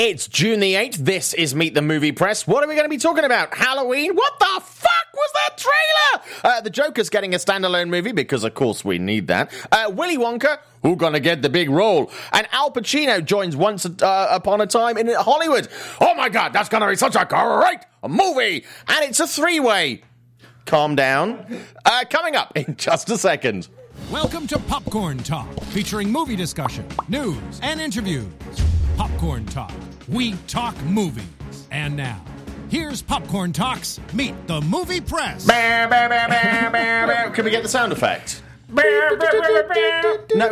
It's June the 8th. This is Meet the Movie Press. What are we going to be talking about? Halloween? What the fuck was that trailer? Uh, the Joker's getting a standalone movie because, of course, we need that. Uh, Willy Wonka, who gonna get the big role? And Al Pacino joins Once uh, Upon a Time in Hollywood. Oh my god, that's gonna be such a great movie! And it's a three way. Calm down. Uh, coming up in just a second. Welcome to Popcorn Talk, featuring movie discussion, news, and interviews. Popcorn Talk. We talk movies. And now, here's Popcorn Talks Meet the Movie Press. Can we get the sound effect? No,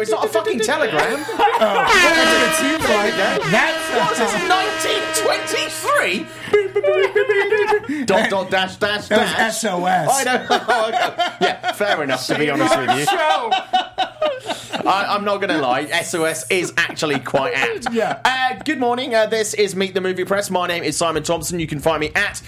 it's not a fucking telegram. it seems like That's it's 1923. dot dot dash dash That dash. SOS. I know. Oh. Yeah, fair enough. To be honest with you, I, I'm not going to lie. SOS is actually quite apt. Yeah. Uh, good morning. Uh, this is Meet the Movie Press. My name is Simon Thompson. You can find me at.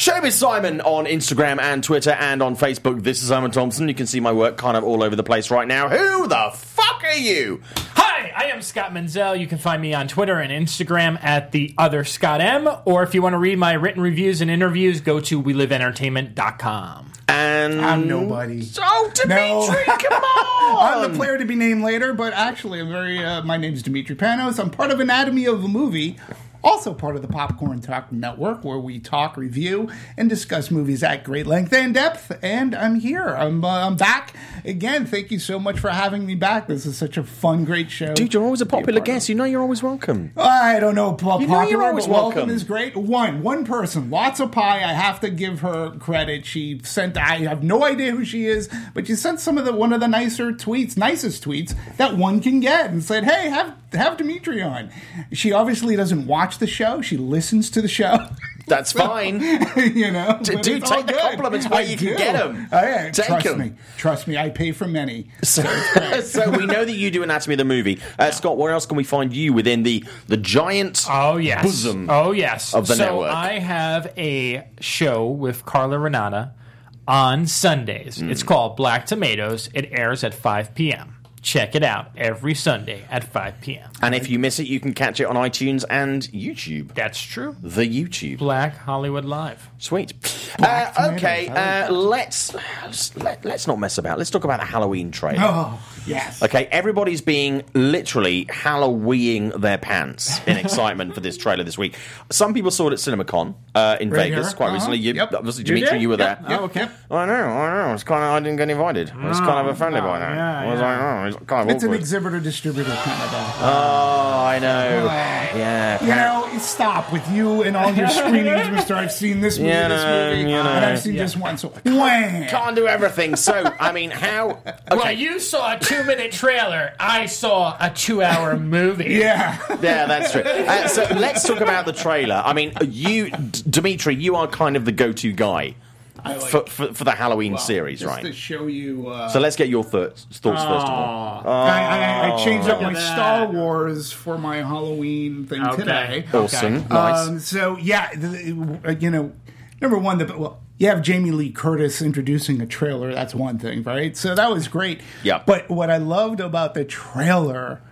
Showbiz Simon on Instagram and Twitter and on Facebook. This is Simon Thompson. You can see my work kind of all over the place right now. Who the fuck are you? Hi, I am Scott Menzel. You can find me on Twitter and Instagram at the other Scott M. Or if you want to read my written reviews and interviews, go to weliveentertainment.com. And I'm nobody. Oh, Dimitri, No. come on! I'm the player to be named later, but actually, I'm very. Uh, my name's Dimitri Panos. I'm part of Anatomy of a Movie, also part of the Popcorn Talk Network, where we talk, review, and discuss movies at great length and depth. And I'm here. I'm, uh, I'm back again. Thank you so much for having me back. This is such a fun, great show. Dude, you're always a to be popular of. guest. You know you're always welcome. I don't know. Po- You know popular, you're always welcome. welcome. is great. One, one person, lots of pie. I have to give her credit. She sent. I have no idea who she is, but she sent some of the one of the nicer tweets, nicest tweets that one can get, and said, "Hey, have have Dimitri on." She obviously doesn't watch the show. She listens to the show. That's fine. you know, D- dude, take the good. compliments where I you can do. get 'em. Oh, yeah, Take trust 'em. me. Trust me. I pay for many. So, so we know that you do Anatomy of the Movie. Uh, Scott, where else can we find you within the the giant Oh, yes. bosom? Oh, yes. of the so network. I have a show with Carla Renata on Sundays. Hmm. It's called Black Tomatoes. It airs at 5 p.m. Check it out every Sunday at 5 p.m. And if you miss it, you can catch it on iTunes and YouTube. That's true. The YouTube. Black Hollywood Live. Sweet. Uh, okay, uh, let's let's, let, let's not mess about. Let's talk about the Halloween trailer. Oh yes. Okay, everybody's being literally Halloweening their pants in excitement for this trailer this week. Some people saw it at CinemaCon uh, in Right Vegas here. quite Uh-huh. recently. You, Yep. Obviously, You Dimitri, did? you were Yep. there. Oh, okay. I know, I know. It's kind of I didn't get invited. I was kind of offended by that. yeah, I was like, oh, it's kind of It's an awkward. exhibitor distributor kind of. A, Oh, I know. Yeah, You know, stop with you and all your screenings, Mister. I've seen this movie, You this know, movie, you know. and I've seen this one. So, wham! can't do everything. So, I mean, how? Okay. Well, you saw a two minute trailer. I saw a two hour movie. Yeah, Yeah, that's true. Uh, so let's talk about the trailer. I mean, you, D- Dimitri, you are kind of the go-to guy like- for, for for the Halloween series, right? to show you. Uh, So let's get your thoughts, thoughts first of all. I, I, I changed up my that. Star Wars for my Halloween thing Okay. today. Awesome, nice. Um, so yeah, the, uh, you know, number one, the well, you have Jamie Lee Curtis introducing a trailer. That's one thing, right? So that was great. Yeah. But what I loved about the trailer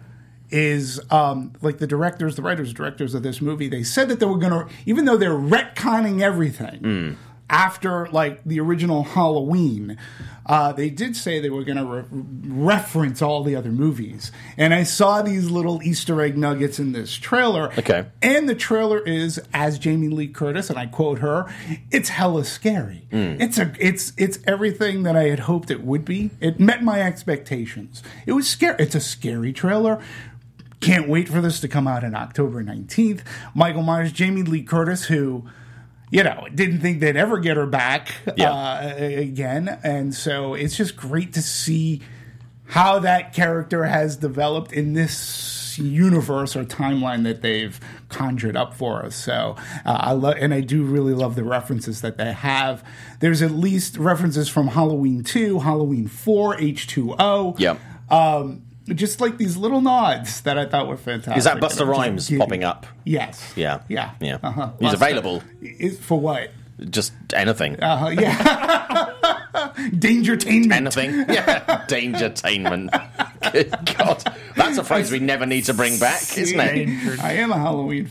is um, like the directors, the writers, directors of this movie. They said that they were going to, even though they're retconning everything. After like the original Halloween, uh, they did say they were going to re- reference all the other movies, and I saw these little Easter egg nuggets in this trailer. Okay. And the trailer is, as Jamie Lee Curtis, and I quote her, "It's hella scary. It's a, it's, it's everything that I had hoped it would be. It met my expectations. It was scary. It's a scary trailer." Can't wait for this to come out on October 19th. Michael Myers, Jamie Lee Curtis, who, you know, didn't think they'd ever get her back Yeah. uh, again. And so it's just great to see how that character has developed in this universe or timeline that they've conjured up for us. So uh, I love, and I do really love the references that they have. There's at least references from Halloween 2, Halloween 4, H2O. Yep. Um, just like these little nods that I thought were fantastic. Is that Busta Rhymes popping up? Yes. Yeah. Yeah. Yeah. Uh-huh. He's Busta. available. Is, for what? Just anything. Uh-huh. yeah. Dangertainment. Anything. Yeah. Dangertainment. Good God. That's a phrase we never need to bring back, isn't it? I am a Halloween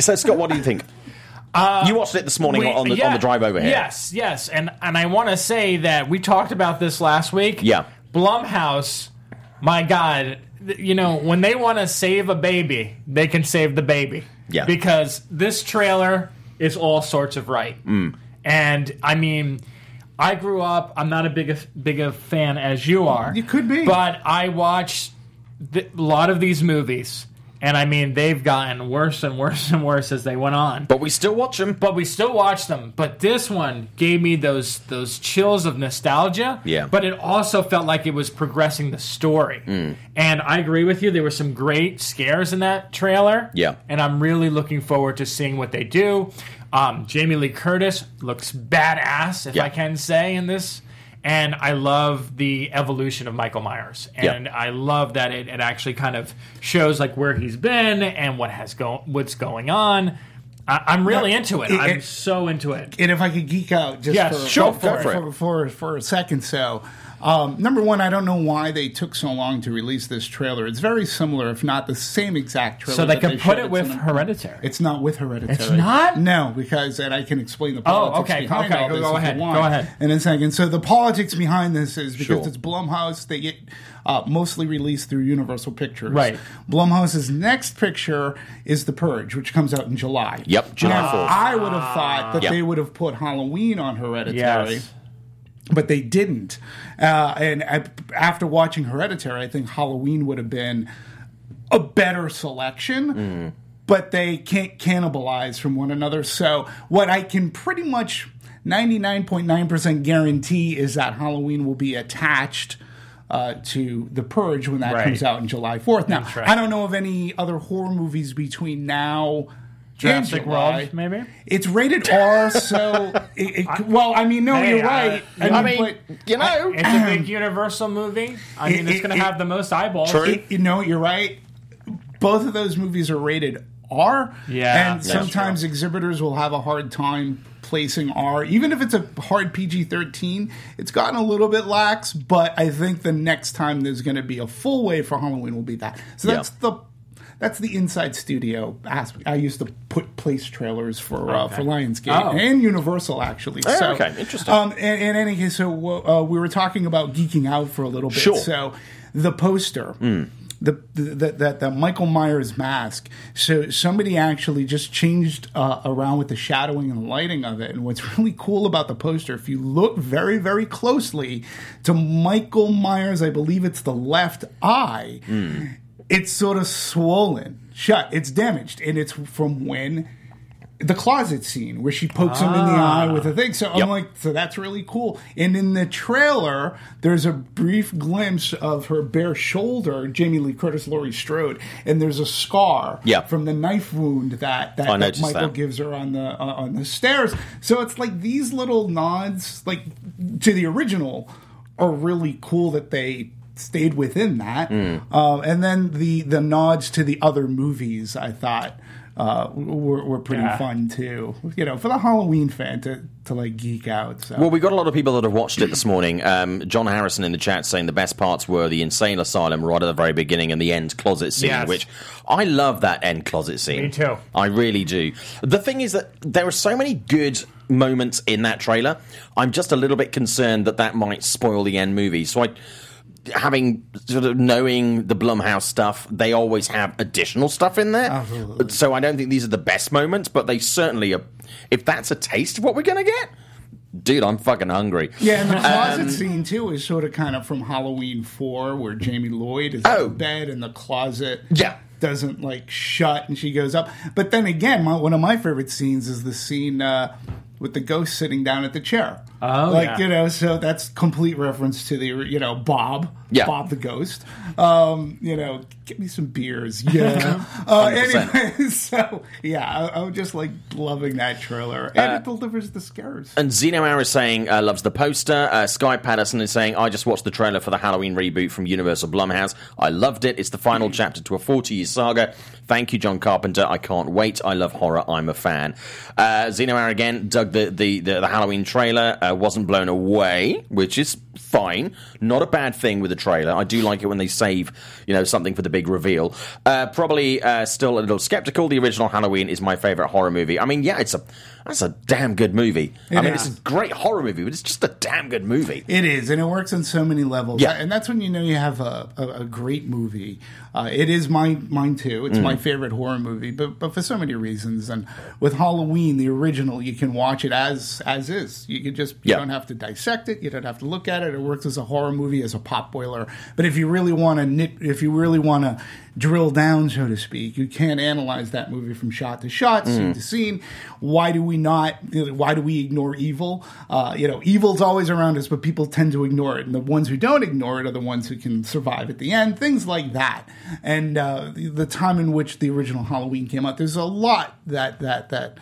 So, Scott, what do you think? you watched it this morning We- on the on the drive over here. Yes, yes, and and I want to say that we talked about this last week. Yeah. Blumhouse, my God, you know when they want to save a baby, they can save the baby. Yeah. because this trailer is all sorts of right, Mm. and I mean. I grew up. I'm not a big big a fan as you are. You could be. but I watched a lot of these movies, and I mean they've gotten worse and worse and worse as they went on But we still watch them. but we still watch them. But this one gave me those those chills of nostalgia. Yeah. But it also felt like it was progressing the story. Mm. And I agree with you. There were some great scares in that trailer. Yeah. And I'm really looking forward to seeing what they do. Um, Jamie Lee Curtis looks badass, if Yeah. I can say, in this. And I love the evolution of Michael Myers, Yeah. and I love that it, it actually kind of shows like where he's been and what has go what's going on. I, I'm really Yeah, into it. it- I'm it- so into it. And if I could geek out just Yes, for, sure, for for, for, for a second, so um, number one, I don't know why they took so long to release this trailer. It's very similar, if not the same exact trailer. So they that can put showed it with Cinema- Hereditary. It's not with Hereditary. It's not? No, because and I can explain the politics. Oh, politics okay, behind okay, all go- this go ahead, go ahead. In a second. So the politics behind this is because Sure. it's Blumhouse. They get uh, mostly released through Universal Pictures. Right. Blumhouse's next picture is The Purge, which comes out in July. Yep, July Now, 4th. I would have thought that Yep. they would have put Halloween on Hereditary yes. But they didn't. Uh, and I, after watching Hereditary, I think Halloween would have been a better selection, but they can't cannibalize from one another. So, what I can pretty much 99.9% guarantee is that Halloween will be attached. Uh, to the Purge when that Right. comes out in July 4th. Now, Interesting. I don't know of any other horror movies between now Jurassic and July. World, maybe? It's rated R, so it, it, well, I mean, no, Hey, you're I- right. I mean, but- you know. It's a big Universal movie. I mean, It- it's going it- to have the most eyeballs. True. It- you know, you're right. Both of those movies are rated R. Yeah, and that's sometimes exhibitors will have a hard time placing R, even if it's a hard PG-13. It's gotten a little bit lax, but I think the next time there's going to be a full wave for Halloween will be that. So that's the. That's the inside studio aspect. I used to put place trailers for uh, Okay. for Lionsgate Oh. and Universal actually. Oh, so, okay. Interesting. Um, in, in any case, so uh, we were talking about geeking out for a little bit. Sure. So the poster, the, the, the, the Michael Myers mask. So somebody actually just changed uh, around with the shadowing and lighting of it. And what's really cool about the poster, if you look very, very closely to Michael Myers, I believe it's the left eye. It's sort of swollen shut. It's damaged, and it's from when the closet scene where she pokes him in the eye with a thing. So Yep. I'm like, so that's really cool. And in the trailer, there's a brief glimpse of her bare shoulder, Jamie Lee Curtis, Laurie Strode, and there's a scar Yep. from the knife wound that that, I that Michael that. gives her on the uh, on the stairs. So it's like these little nods, like to the original, are really cool that they stayed within that. Hmm. Uh, and then the the nods to the other movies, I thought. Uh, were, were pretty Yeah. fun too, you know, for the Halloween fan to, to like geek out. So Well, we got a lot of people that have watched it this morning. Um, John Harrison in the chat saying the best parts were the insane asylum right at the very beginning and the end closet scene, Yes. which I love that end closet scene. Me too. I really do. The thing is that there are so many good moments in that trailer. I'm just a little bit concerned that that might spoil the end movie. So I. Having sort of knowing the Blumhouse stuff, they always have additional stuff in there. Absolutely. So I don't think these are the best moments, but they certainly are. If that's a taste of what we're going to get, dude, I'm fucking hungry. yeah, and the closet Um, scene too is sort of kind of from Halloween Four, where Jamie Lloyd is Oh. in bed in the closet Yeah. doesn't like shut and she goes up. But then again, my, one of my favorite scenes is the scene uh, with the ghost sitting down at the chair. Oh, like yeah. you know, so that's complete reference to the you know Bob, Yeah. Bob the Ghost. Um, you know, get me some beers. Yeah. uh, anyway, so yeah, I, I'm just like loving that trailer, and it delivers the scares. And Zeno Hour is saying uh, loves the poster. Uh, Sky Patterson is saying I just watched the trailer for the Halloween reboot from Universal Blumhouse. I loved it. It's the final chapter to a 40 year saga. Thank you, John Carpenter. I can't wait. I love horror. I'm a fan. Uh, Zeno Hour again dug the the, the, the Halloween trailer. Uh, wasn't blown away, which is fine. Not a bad thing with the trailer. I do like it when they save you know something for the big reveal. Uh, probably uh, still a little skeptical. The original Halloween is my favorite horror movie. I mean, yeah, it's a that's a damn good movie. I mean, is. it's a great horror movie, but it's just a damn good movie. It is, and it works on so many levels. Yeah. and that's when you know you have a, a, a great movie. Uh, it is mine, mine too. It's Mm. my favorite horror movie, but but for so many reasons. And with Halloween, the original, you can watch it as as is. You can just you Yeah. don't have to dissect it. You don't have to look at it. It works as a horror movie, as a pop boiler. But if you really want to nit, if you really want to drill down, so to speak, you can't analyze that movie from shot to shot, Mm. scene to scene. Why do we not? Why do we ignore evil? Uh, you know, evil's always around us, but people tend to ignore it, and the ones who don't ignore it are the ones who can survive at the end. Things like that, and uh, the, the time in which the original Halloween came out. There's a lot that that that.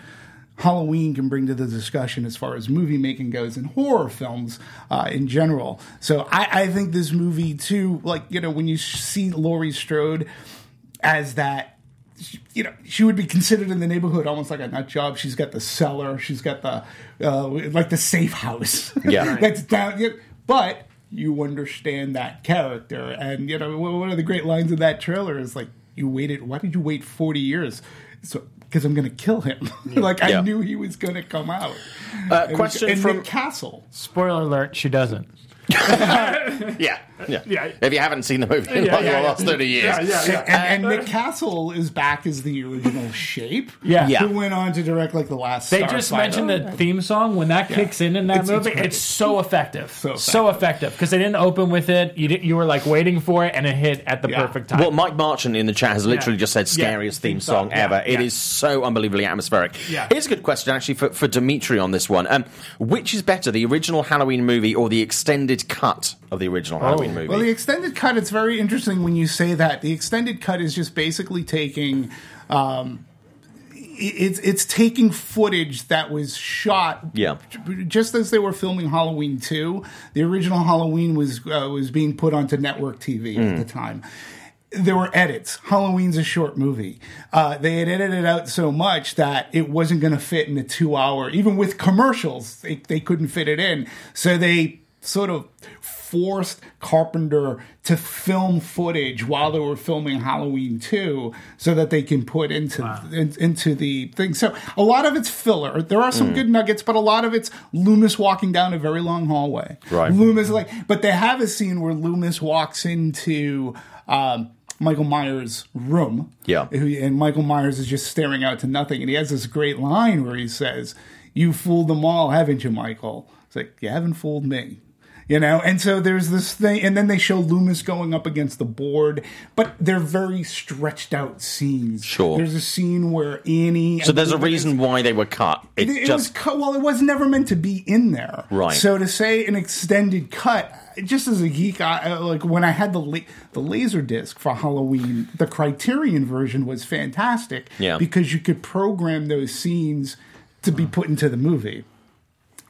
Halloween can bring to the discussion as far as movie making goes and horror films uh, in general. So I, I think this movie too, like you know, when you see Laurie Strode as that you know, she would be considered in the neighborhood almost like a nut job. She's got the cellar, she's got the uh, like the safe house. Yeah. that's down. But you understand that character, and you know one of the great lines in that trailer is like, "You waited. Why did you wait forty years?" So. Because I'm going to kill him. like I Yeah. knew he was going to come out. Uh, And- question and from Nick Castle. Spoiler alert: she doesn't. yeah, yeah, Yeah. If you haven't seen the movie in Yeah, like yeah, the last yeah. thirty years, Yeah, yeah, yeah. And, and Nick Castle is back as the original shape. Yeah. Yeah. Who went on to direct like the last. They Starfighter. just mentioned the theme song when that kicks in in that It's- it's movie. It's, great. so effective, so, So effective because they didn't open with it. You did, you were like waiting for it, and it hit at the Yeah. perfect time. Well, Mike Marchant in the chat has literally Yeah. just said scariest theme Theme song song. Yeah. ever. It Yeah. is so unbelievably atmospheric. Yeah. Here's a good question actually for, for Dimitri on this one. Um, which is better, the original Halloween movie or the extended cut of the original Halloween movie? Well, the extended cut, it's very interesting when you say that. The extended cut is just basically taking. Um, it's it's taking footage that was shot Yeah. just as they were filming Halloween 2 the original Halloween was uh, was being put onto network TV at the time there were edits Halloween's a short movie uh, they had edited out so much that it wasn't going to fit in a 2 hour even with commercials they, they couldn't fit it in so they sort of forced Carpenter to film footage while they were filming Halloween 2 so that they can put into in, into the thing. So a lot of it's filler. There are some good nuggets, but a lot of it's Loomis walking down a very long hallway. Right. Loomis like but they have a scene where Loomis walks into um Michael Myers' room. Yeah. And Michael Myers is just staring out to nothing. And he has this great line where he says, You fooled them all, haven't you, Michael? It's like, You haven't fooled me. You know, and so there's this thing, and then they show Loomis going up against the board, but they're very stretched out scenes. Sure. There's a scene where Annie. so there's a reason why they were cut. It, It, it was cut. Well, it was never meant to be in there. Right. So to say an extended cut, just as a geek, I, I- like when I had the la- the laser disc for Halloween, the Criterion version was fantastic. Yeah. Because you could program those scenes to be mm. put into the movie,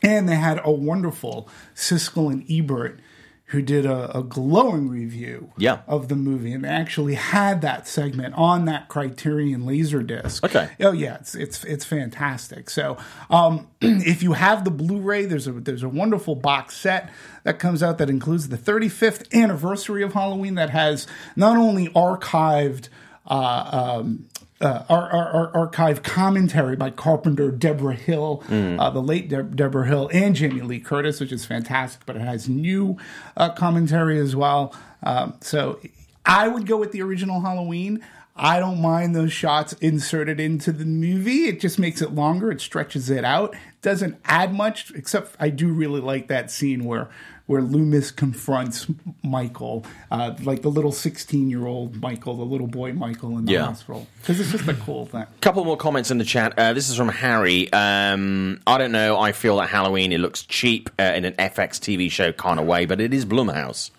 and they had a wonderful Siskel and Ebert. Who did a, a glowing review Yeah. of the movie, and they actually had that segment on that Criterion laser disc. Okay. Oh yeah, it's it's it's fantastic. So um, if you have the Blu-ray, there's a there's a wonderful box set that comes out that includes the 35th anniversary of Halloween that has not only archived. Uh, um, uh, our, our, our archive commentary by Carpenter, Deborah Hill, uh, the late Deb- Deborah Hill, and Jamie Lee Curtis, which is fantastic. But it has new uh, commentary as well. Um, so I would go with the original Halloween. I don't mind those shots inserted into the movie. It just makes it longer. It stretches it out. Doesn't add much, except I do really like that scene where where Loomis confronts Michael, uh, like the little sixteen year old Michael, the little boy Michael in the Yeah. hospital, because it's just a cool thing. Couple more comments in the chat. Uh, this is from Harry. Um, I don't know. I feel that Halloween it looks cheap uh, in an FX TV show kind of way, but it is Blumhouse.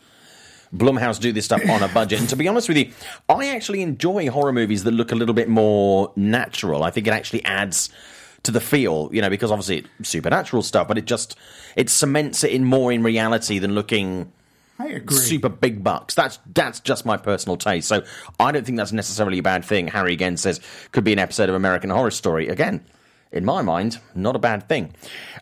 Blumhouse do this stuff on a budget, and to be honest with you, I actually enjoy horror movies that look a little bit more natural. I think it actually adds to the feel, you know, because obviously it's supernatural stuff, but it just it cements it in more in reality than looking I agree. super big bucks. That's that's just my personal taste. So I don't think that's necessarily a bad thing. Harry again says could be an episode of American Horror Story. Again, in my mind, not a bad thing.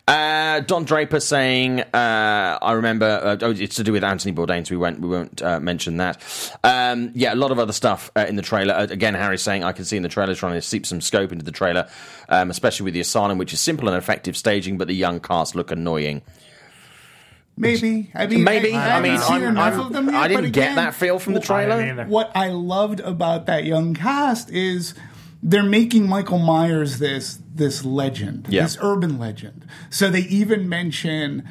Uh, Don Draper saying, uh, I remember, uh, oh, it's to do with Anthony Bourdain, so we won't, we won't uh, mention that. Um, yeah, a lot of other stuff uh, in the trailer. Uh, again, Harry saying, I can see in the trailer trying to seep some scope into the trailer, um, especially with the Asylum, which is simple and effective staging, but the young cast look annoying. Maybe. I mean, Maybe. I, I, haven't mean, seen I'm, enough I'm- of them yet, I didn't but get that feel from the trailer. What I loved about that young cast is they're making Michael Myers this this legend, Yeah. this urban legend. So they even mention,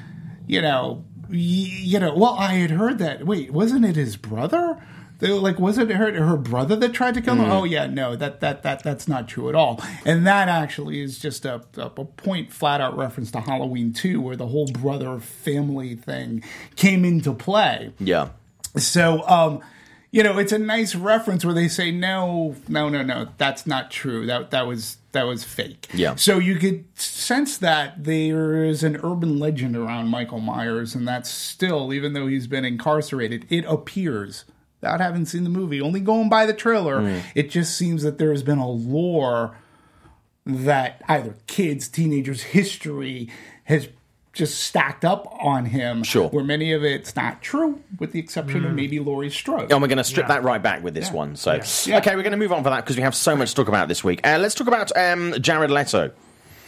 you know, y- you know. Well, I had heard that. Wait, wasn't it his brother? They were like, was it her, her brother that tried to kill him? Oh yeah, no, that that that that's not true at all. And that actually is just a, a, a point flat out reference to Halloween two, where the whole brother family thing came into play. Yeah. So, um, you know, it's a nice reference where they say, "No, no, no, no, that's not true. That that was that was fake." Yeah. So you could sense that there is an urban legend around Michael Myers, and that's still, even though he's been incarcerated, it appears. Without having seen the movie, only going by the trailer, Mm. it just seems that there has been a lore that either kids, teenagers, history has just stacked up on him. Sure. Where many of it's not true, with the exception of maybe Laurie Strode. And we're going to strip that right back with this one. So, Yeah. okay, we're going to move on for that because we have so much to talk about this week. Uh, let's talk about um, Jared Leto.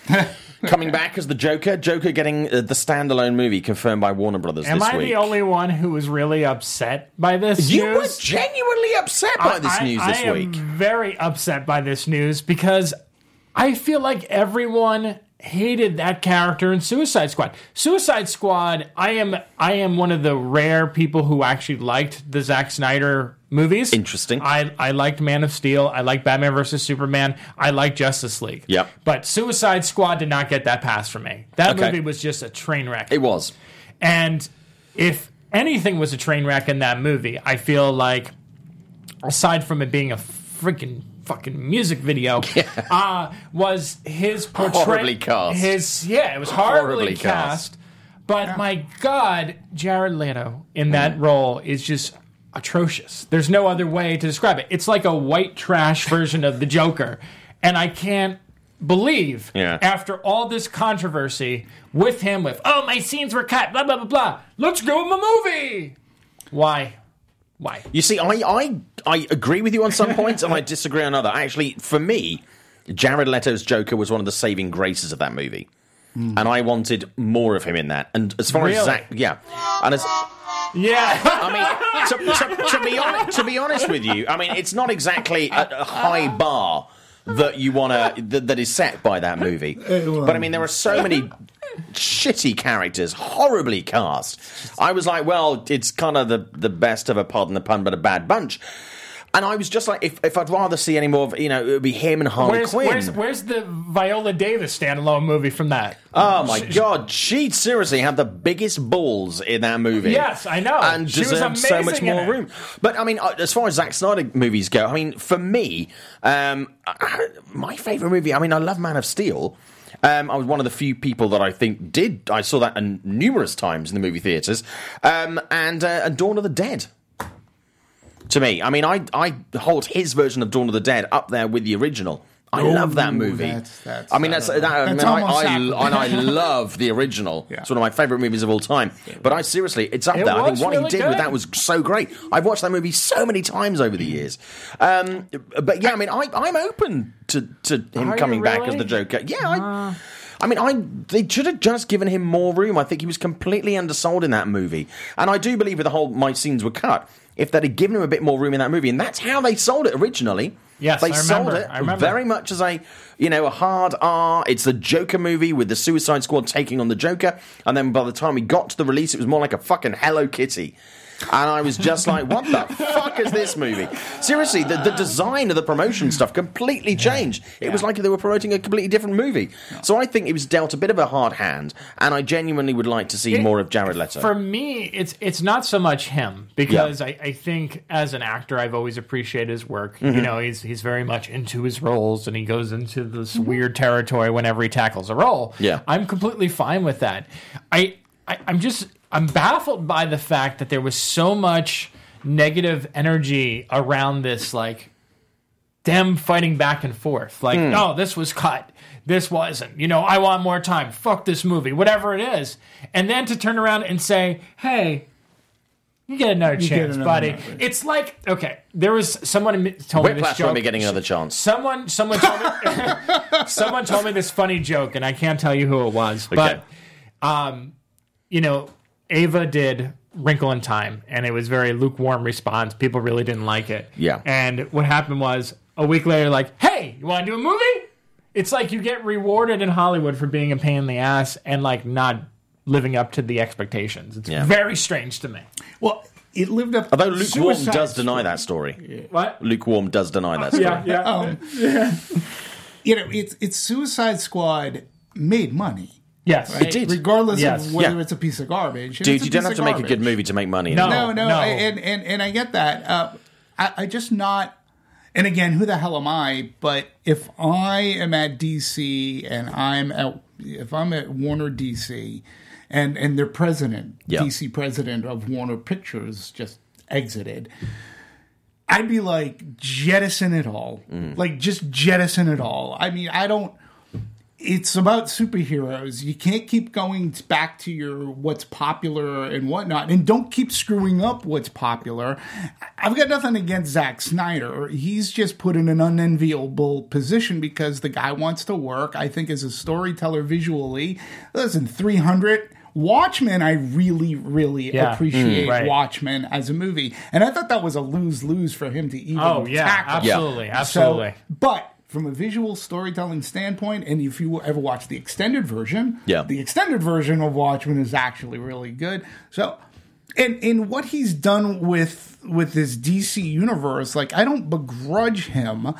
Coming back as the Joker, Joker getting uh, the standalone movie confirmed by Warner Brothers Am this I week. the only one who was really upset by this you were genuinely upset by this news I this am week. very upset by this news because I feel like everyone hated that character in Suicide Squad. Suicide Squad, I am I am one of the rare people who actually liked the Zack Snyder movies. Interesting. I I liked Man of Steel, I liked Batman versus Superman, I liked Justice League. Yep. But Suicide Squad did not get that pass from me. That Okay. movie was just a train wreck. It was. And if anything was a train wreck in that movie, I feel like, aside from it being a freaking fucking music video, uh, was his portrayal. Horribly cast. His yeah, it was horribly, Horribly cast. cast. But my God, Jared Leto in that role is just atrocious. There's no other way to describe it. It's like a white trash version of the Joker, and I can't believe Yeah. after all this controversy with him with oh my scenes were cut blah blah blah blah let's go in the movie why why You see, I, I, I agree with you on some points and I disagree on other. Actually, for me, Jared Leto's Joker was one of the saving graces of that movie. Hmm. And I wanted more of him in that. And as far Really? as Zach, yeah. And as, yeah I mean, to, to, to be honest, to be honest with you, I mean, it's not exactly a, a high bar that you want to that, that is set by that movie. But I mean, there are so many shitty characters, horribly cast. I was like, well, it's kind of the the best of a pardon the pun, but a bad bunch. And I was just like, if, if I'd rather see any more of, you know, it would be him and Harley where's, Quinn. where's, where's the Viola Davis standalone movie from that Oh my god, she seriously had the biggest balls in that movie. Yes, I know. and She was deserved so much more it. room. But I mean, uh, as far as Zack Snyder movies go, I mean, for me, um, my favorite movie. I mean, I love Man of Steel. Um, I was one of the few people that I think did. I saw that numerous times in the movie theaters. Um, and, uh, and Dawn of the Dead. To me, I mean, I I hold his version of Dawn of the Dead up there with the original. I love that movie. that's- that's- I mean, that's, uh, that, I, mean, I, I, and I love the original. Yeah. It's one of my favorite movies of all time. But I seriously, it's up It there. I think what really he did with that was so great. I've watched that movie so many times over the years. Um, but yeah, I mean, I, I'm open to, to him Are coming back as the Joker. Yeah, I, I mean, I they should have just given him more room. I think he was completely undersold in that movie, and I do believe with the whole my scenes were cut. If they'd have given him a bit more room in that movie, and that's how they sold it originally. Yes, they sold it very much as a you know a hard R. It's the Joker movie with the Suicide Squad taking on the Joker, and then by the time we got to the release, it was more like a fucking Hello Kitty. And I was just like, what the fuck is this movie? Seriously, the, the design of the promotion stuff completely changed. It was like they were promoting a completely different movie. So I think it was dealt a bit of a hard hand, and I genuinely would like to see It- more of Jared Leto. For me, it's it's not so much him because I, I think as an actor, I've always appreciated his work. Mm-hmm. You know, he's he's very much into his roles, and he goes into this weird territory whenever he tackles a role. Yeah. I'm completely fine with that. I, I I'm just I'm baffled by the fact that there was so much negative energy around this, like them fighting back and forth. Like, oh, this was cut. This wasn't. You know, I want more time. Fuck this movie. Whatever it is. And then to turn around and say, hey, you get another get chance, another buddy. movie. It's like, okay, there was someone told me this joke. won't be getting another chance. Someone, someone told me, someone told me this funny joke, and I can't tell you who it was, but um, you know, Ava did Wrinkle in Time, and it was very lukewarm response. People really didn't like it. Yeah. And what happened was a week later, like, hey, you want to do a movie? It's like you get rewarded in Hollywood for being a pain in the ass and like not living up to the expectations. It's Yeah. very strange to me. Well, it lived up. Although Lukewarm Suicide does deny that story. What? Lukewarm does deny that story. Yeah, yeah. Um, you know, it's it's Suicide Squad made money. Yes, right? did. regardless Yes. of whether Yeah. it's a piece of garbage. Dude, it's you don't have to of make a good movie to make money. No. No, no, No. I- and, and and I get that. Uh, I, I just not. And again, who the hell am I? But if I am at DC and I'm at if I'm at Warner DC, and and their president, Yeah. DC president of Warner Pictures, just exited. I'd be like jettison it all, like just jettison it all. I mean, I don't it's about superheroes. You can't keep going back to your what's popular and whatnot, and don't keep screwing up what's popular. I've got nothing against Zack Snyder. He's just put in an unenviable position because the guy wants to work. I think as a storyteller visually, listen, three hundred. Watchmen, I really, really Yeah. appreciate Mm, right. Watchmen as a movie, and I thought that was a lose lose for him to even Oh yeah, tackle. absolutely, absolutely. So, but from a visual storytelling standpoint, and if you ever watch the extended version, Yeah. the extended version of Watchmen is actually really good. So, and in what he's done with with this DC universe, like I don't begrudge him.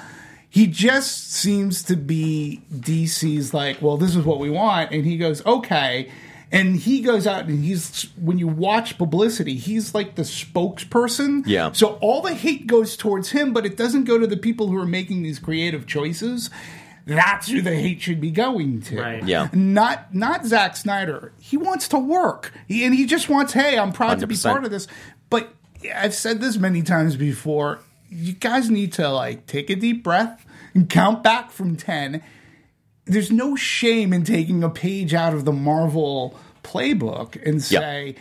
He just seems to be DC's like, well, this is what we want, and he goes, okay. And he goes out and he's when you watch publicity, he's like the spokesperson. Yeah. So all the hate goes towards him, but it doesn't go to the people who are making these creative choices. That's who the hate should be going to. Right. Yeah. Not not Zack Snyder. He wants to work. He, and he just wants, hey, I'm proud to be part of this. But I've said this many times before. You guys need to like take a deep breath and count back from 10 there's no shame in taking a page out of the Marvel playbook and say,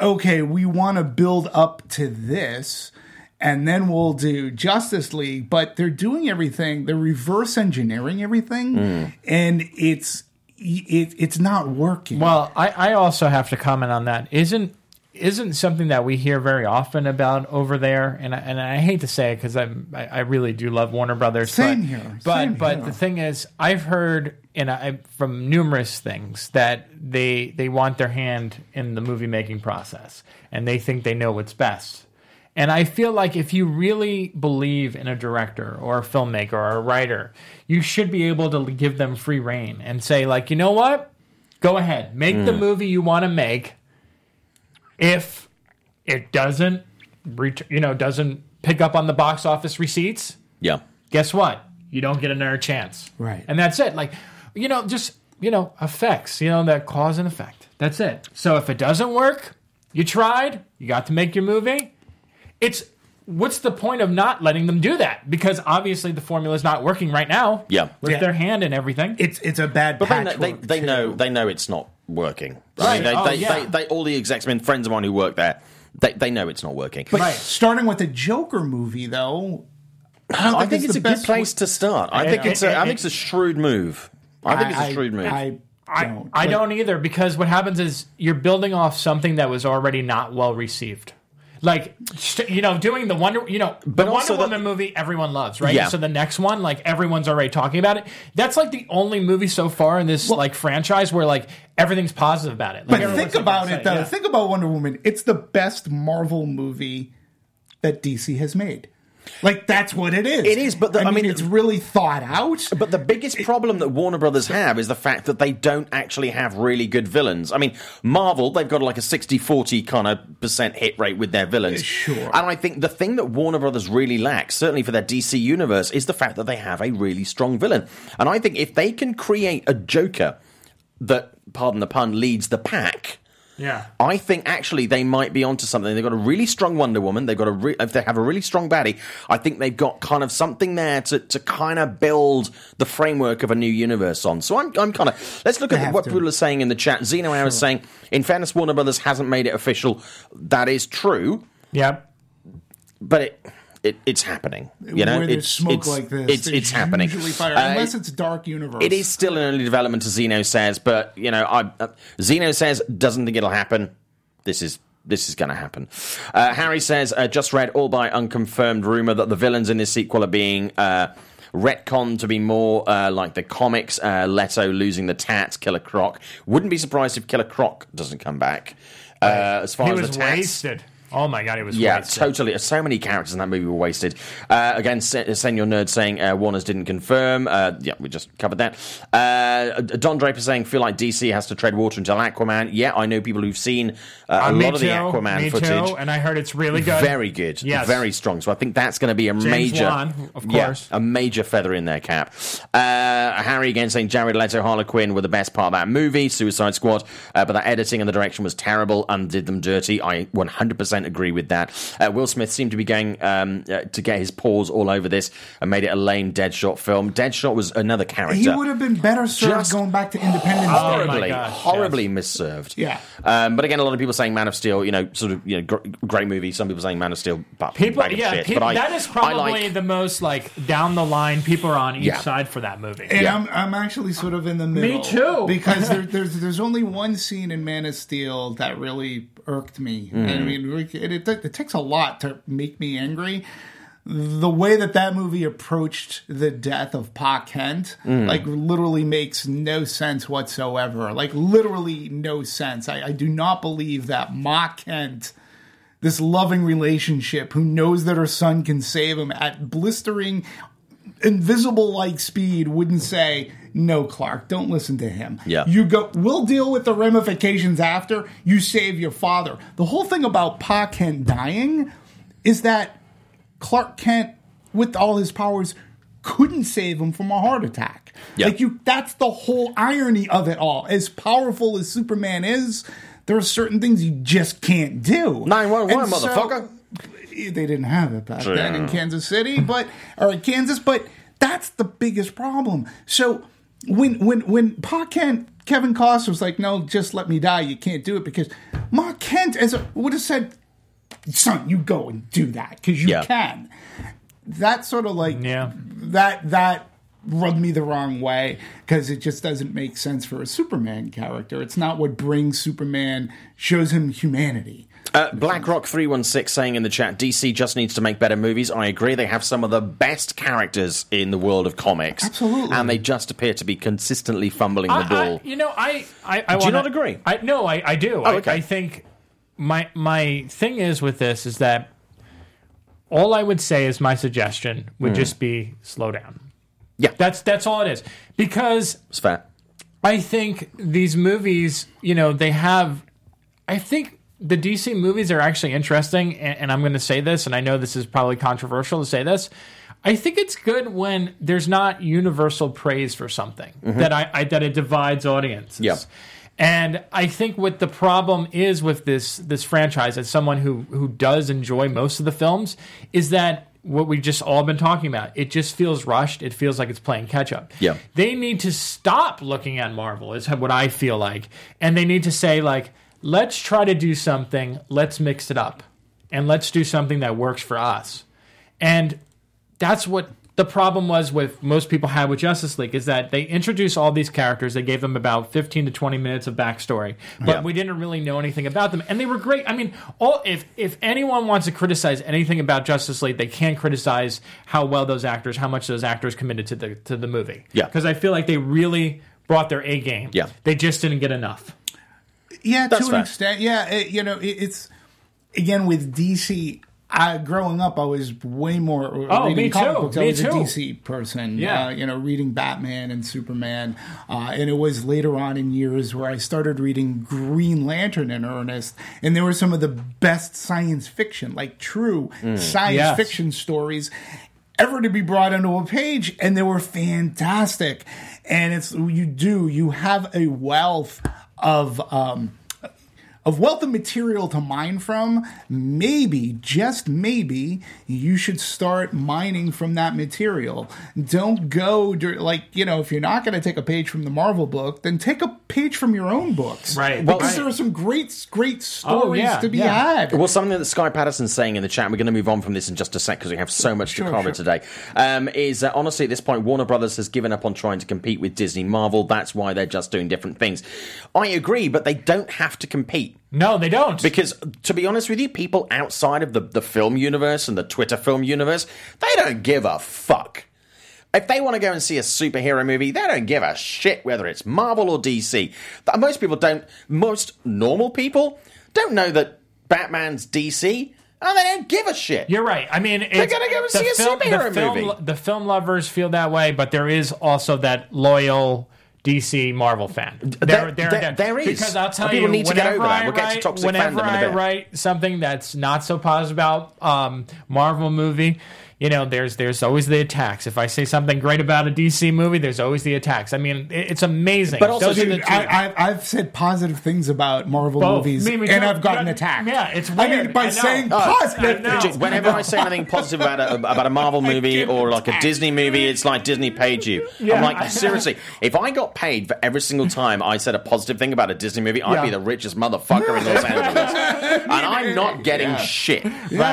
okay, we want to build up to this. And then we'll do Justice League, but they're doing everything. They're reverse engineering everything, hmm. and it's it, it's not working. Well, I, I also have to comment on that. Isn't isn't something that we hear very often about over there, and I, and I hate to say it because I I really do love Warner Brothers. Same but, here, But same but here. the thing is, I've heard and I, from numerous things that they they want their hand in the movie making process, and they think they know what's best. And I feel like if you really believe in a director or a filmmaker or a writer, you should be able to give them free reign and say, like, you know what? Go ahead, make the mm. movie you want to make. If it doesn't, ret- you know, doesn't pick up on the box office receipts, Yeah. guess what? You don't get another chance. Right. And that's it. Like, you know, just, you know, effects, you know, that cause and effect. That's it. So if it doesn't work, you tried, you got to make your movie. It's what's the point of not letting them do that? Because obviously the formula is not working right now. Yeah. With Yeah. their hand and everything. it's it's a bad But they know, they, they know they know it's not working. I mean, they, Oh, they, yeah. they, they, all the execs, I mean, friends of mine who work there, they, they know it's not working. But Right. starting with the Joker movie, though, I don't I think it's the a good best place to start. I think it- it's a, I it- think it's a shrewd move. I think it's a shrewd move. I, I, don't. I Like, don't either because what happens is you're building off something that was already not well received. Like you know, doing the Wonder, you know, But the Wonder the- Woman movie, everyone loves, right? Yeah. So the next one, like everyone's already talking about it. That's like the only movie so far in this like franchise where like everything's positive about it. Like, But think about it though. Yeah. Think about Wonder Woman. It's the best Marvel movie that DC has made. Like that's what it is. It is, but the- I mean- it's really thought out. But the biggest problem that Warner Brothers have is the fact that they don't actually have really good villains. I mean, Marvel, they've got like a 60 40 kind of percent hit rate with their villains. Sure. And I think the thing that Warner Brothers really lacks, certainly for their DC universe, is the fact that they have a really strong villain. And I think if they can create a Joker that, pardon the pun, leads the pack. Yeah. I think actually they might be onto something. They've got a really strong Wonder Woman. They've got a re- if they have a really strong baddie. I think they've got kind of something there to, to kind of build the framework of a new universe on. So I'm I'm kind of let's look They at what to. people are saying in the chat. Zeno Hour is saying, in fairness, Warner Brothers hasn't made it official. That is true, Yeah, but it. It, it's happening, you know. It's smoke it's, like this, It's, it's happening. Fire, Uh, unless it's dark universe. it is still in early development, as Zeno says, but you know, I uh, Zeno says doesn't think it'll happen. This is this is going to happen. Uh, Harry says uh, just read all by unconfirmed rumor that the villains in this sequel are being. Uh, retcon to be more uh, like the comics uh, leto losing the tat killer croc wouldn't be surprised if killer croc doesn't come back uh, as far He as was the tats wasted. Oh my god, it was yeah, wasted. totally. So many characters in that movie were wasted. Uh, again, Se- Senor Nerd saying uh, Warner's didn't confirm. Uh, yeah, we just covered that. Uh, Don Draper saying feel like DC has to tread water until Aquaman. Yeah, I know people who've seen uh, a Uh, lot of the Aquaman footage. Too, and I heard it's really good. Very good, Yes. very strong. So I think that's going to be a James major, Wan, of yeah, course. a major feather in their cap. Uh, Harry again saying Jared Leto, Harley Quinn were the best part of that movie, Suicide Squad, uh, but the editing and the direction was terrible and did them dirty. I 100% agree with that. Uh, Will Smith seemed to be going um, uh, to get his paws all over this and made it a lame Deadshot film. Deadshot was another character. He would have been better served Just- going back to Independence Day. Oh my horribly, gosh, horribly misserved. Yeah. Um, but again, a lot of people saying Man of Steel, you know, sort of, you know, gr- great movie. Some people saying Man of Steel, but People, bag of yeah, shit. peop- but I, that is probably like, the most like down the line. People are on each Yeah. side for that movie. And Yeah. I'm, I'm actually sort of in the middle. too. Because there, there's there's only one scene in Man of Steel that really irked me. Mm. I mean, it, it, it takes a lot to make me angry. The way that that movie approached the death of Pa Kent, Mm. like, literally makes no sense whatsoever. Like, literally no sense. I, I do not believe that Ma Kent this loving relationship who knows that her son can save him at blistering invisible like speed wouldn't say no clark don't listen to him Yeah. you go we'll deal with the ramifications after you save your father the whole thing about pa kent dying is that clark kent with all his powers couldn't save him from a heart attack Yeah. like you that's the whole irony of it all as powerful as superman is there are certain things you just can't do 911, And so- motherfucker. They didn't have it back Sure. then in Kansas City, but or in Kansas, but that's the biggest problem. So when when when Pa Kent Kevin Costner was like, "No, just let me die. You can't do it," because Ma Kent as a, would have said, "Son, you go and do that because you Yeah. can." That sort of like Yeah. that that rubbed me the wrong way because it just doesn't make sense for a Superman character. It's not what brings Superman shows him humanity. Uh, BlackRock316 saying in the chat, DC just needs to make better movies. I agree. They have some of the best characters in the world of comics. Absolutely. And they just appear to be consistently fumbling the I- ball. I, you know, I, I, I Do you wanna- not agree? I no, I, I do. Oh, okay. I, I think my my thing is with this is that all I would say is my suggestion would just be slow down. Yeah. That's that's all it is because it's fair. I think these movies, you know, they have. I think the DC movies are actually interesting, and, and I'm going to say this, and I know this is probably controversial to say this. I think it's good when there's not universal praise for something mm-hmm. that I, I that it divides audiences. Yeah. And I think what the problem is with this this franchise, as someone who who does enjoy most of the films, is that what we've just all been talking about. It just feels rushed. It feels like it's playing catch up. Yeah. They need to stop looking at Marvel. Is what I feel like, and they need to say like, let's try to do something. Let's mix it up, and let's do something that works for us. And that's what the problem was with most people had with Justice League is that they introduced all these characters. They gave them about 15 to 20 minutes of backstory, but Yeah. we didn't really know anything about them. And they were great. I mean, all if if anyone wants to criticize anything about Justice League, they can criticize how well those actors, how much those actors committed to the to the movie. Yeah. because I feel like they really brought their A game. Yeah. they just didn't get enough. Yeah, That's to fair. an extent. Yeah, it, you know, it, it's again with DC. I, growing up, I was way more Oh, reading me comic too, books. I me was too. a DC person. Yeah. uh, you know, reading Batman and Superman, uh, and it was later on in years where I started reading Green Lantern in earnest, and there were some of the best science fiction, like true science Yes. fiction stories ever to be brought onto a page and they were fantastic and it's you do you have a wealth of um of wealth of material to mine from, maybe, just maybe, you should start mining from that material. Don't go, like, you know, if you're not going to take a page from the Marvel book, then take a page from your own books. Right. Because Well, there are some great, great Oh, stories yeah, to be yeah. had. Well, something that Sky Patterson's saying in the chat, we're going to move on from this in just a sec because we have so much Sure, to cover sure. today, um, is that honestly at this point, Warner Brothers has given up on trying to compete with Disney Marvel. That's why they're just doing different things. I agree, but they don't have to compete. No, they don't. Because, to be honest with you, people outside of the, the film universe and the Twitter film universe, they don't give a fuck. If they want to go and see a superhero movie, they don't give a shit whether it's Marvel or DC. Most people don't, most normal people don't know that Batman's DC, and oh, they don't give a shit. You're right. I mean, it's, They're gonna go and see a superhero the film, movie. The film lovers feel that way, but there is also that loyal DC Marvel fan. There- there- there is. because I'll tell People you, need to get whenever over that. I We'll get to write, toxic whenever fandom in a I bit. write something that's not so positive about um, Marvel movie. You know, there's there's always the attacks. If I say something great about a DC movie, there's always the attacks. I mean, it, it's amazing. But also, Those are the Dude, two- I, I, I've said positive things about Marvel Both. movies, Me, me and too. I've gotten Yeah, attacked. yeah, it's I mean, by I know. saying Oh, positive I things. Whenever I say anything positive about a, about a Marvel movie or like a Disney movie, it's like Disney paid you. Yeah. I'm like, seriously, if I got paid for every single time I said a positive thing about a Disney movie, I'd Yeah. be the richest motherfucker in Los Angeles. and I'm not getting shit.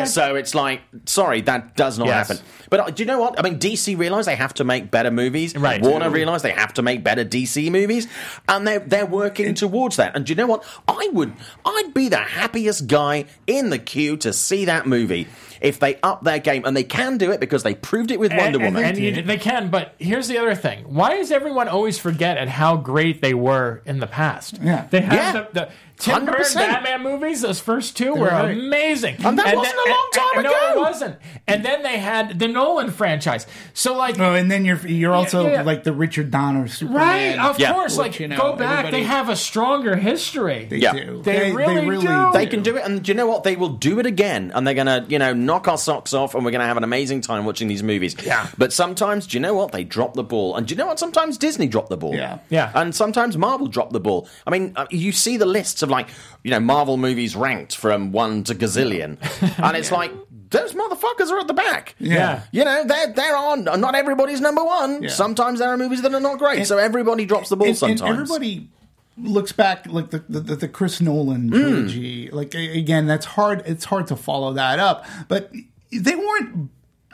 So it's like, sorry, that does not Yes. happen. But uh, do you know what? I mean, DC realized they have to make better movies. Right. Warner realized they have to make better DC movies, and they're they're working towards that. And do you know what? I would, I'd be the happiest guy in the queue to see that movie if they up their game, and they can do it because they proved it with Wonder and, and- Woman. and you- they can, but here's the other thing. Why does everyone always forget at how great they were in the past? Yeah. They had Yeah. the, the Tim Burton 100%. Batman movies, those first two were right. amazing. And that wasn't a long time and- ago. No, it wasn't. And then they had the Nolan franchise. So, like, Oh, and then you're you're also yeah. like the Richard Donner Superman. right, of Yeah. course. Which, Like, you know, go back. everybody- They have a stronger history. They Yeah. do. They really do. They can do it, and do you know what? They will do it again, and they're gonna, you know, knock our socks off, and we're gonna have an amazing time watching these movies. Yeah. But sometimes, do you know what? They drop the ball, and do you know what? Sometimes Disney drop the ball. Yeah. Yeah. And sometimes Marvel drop the ball. I mean, uh, you see the lists of like, you know, Marvel movies ranked from one to gazillion, and it's like those motherfuckers are at the back. Yeah. You know, they're they're on. Not everybody's number one. Yeah. Sometimes there are movies that are not great, so everybody drops the ball and, sometimes. and everybody looks back like the the, the, Chris Nolan Hmm. trilogy. Like again, that's hard. It's hard to follow that up, but they weren't.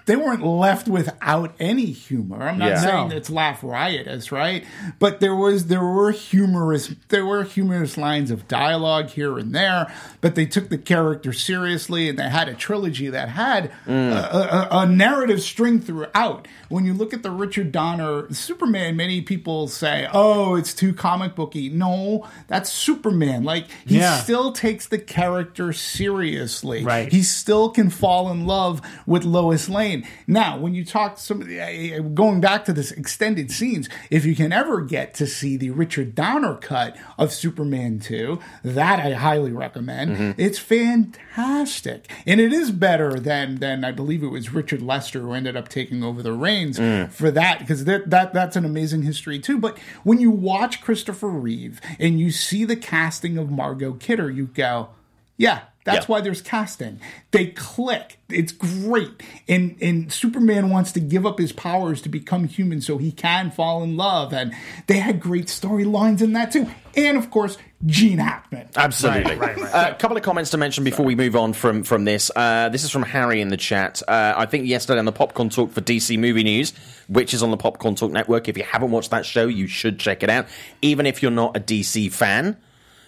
They weren't left without any humor. I'm not Yeah. saying No. it's laugh riotous, right? But there was there were humorous there were humorous lines of dialogue here and there. But they took the character seriously, and they had a trilogy that had Mm. a, a, a narrative string throughout. When you look at the Richard Donner Superman, many people say, "Oh, it's too comic booky." No, that's Superman. Like he Yeah. still takes the character seriously. Right. He still can fall in love with Lois Lane. Now, when you talk some uh, going back to this extended scenes, if you can ever get to see the Richard Donner cut of Superman 2, that I highly recommend. Mm-hmm. It's fantastic. And it is better than than I believe it was Richard Lester who ended up taking over the reins mm. for that because that, that that's an amazing history too. But when you watch Christopher Reeve and you see the casting of Margot Kidder, you go, yeah, That's Yeah. why there's casting. They click. It's great. And and Superman wants to give up his powers to become human so he can fall in love. And they had great storylines in that too. And of course, Gene Hackman. Absolutely. Right, right, right. Uh, A couple of comments to mention before we move on from from this. Uh, this is from Harry in the chat. Uh, I think yesterday on the Popcorn Talk for DC Movie News, which is on the Popcorn Talk Network. If you haven't watched that show, you should check it out. Even if you're not a DC fan.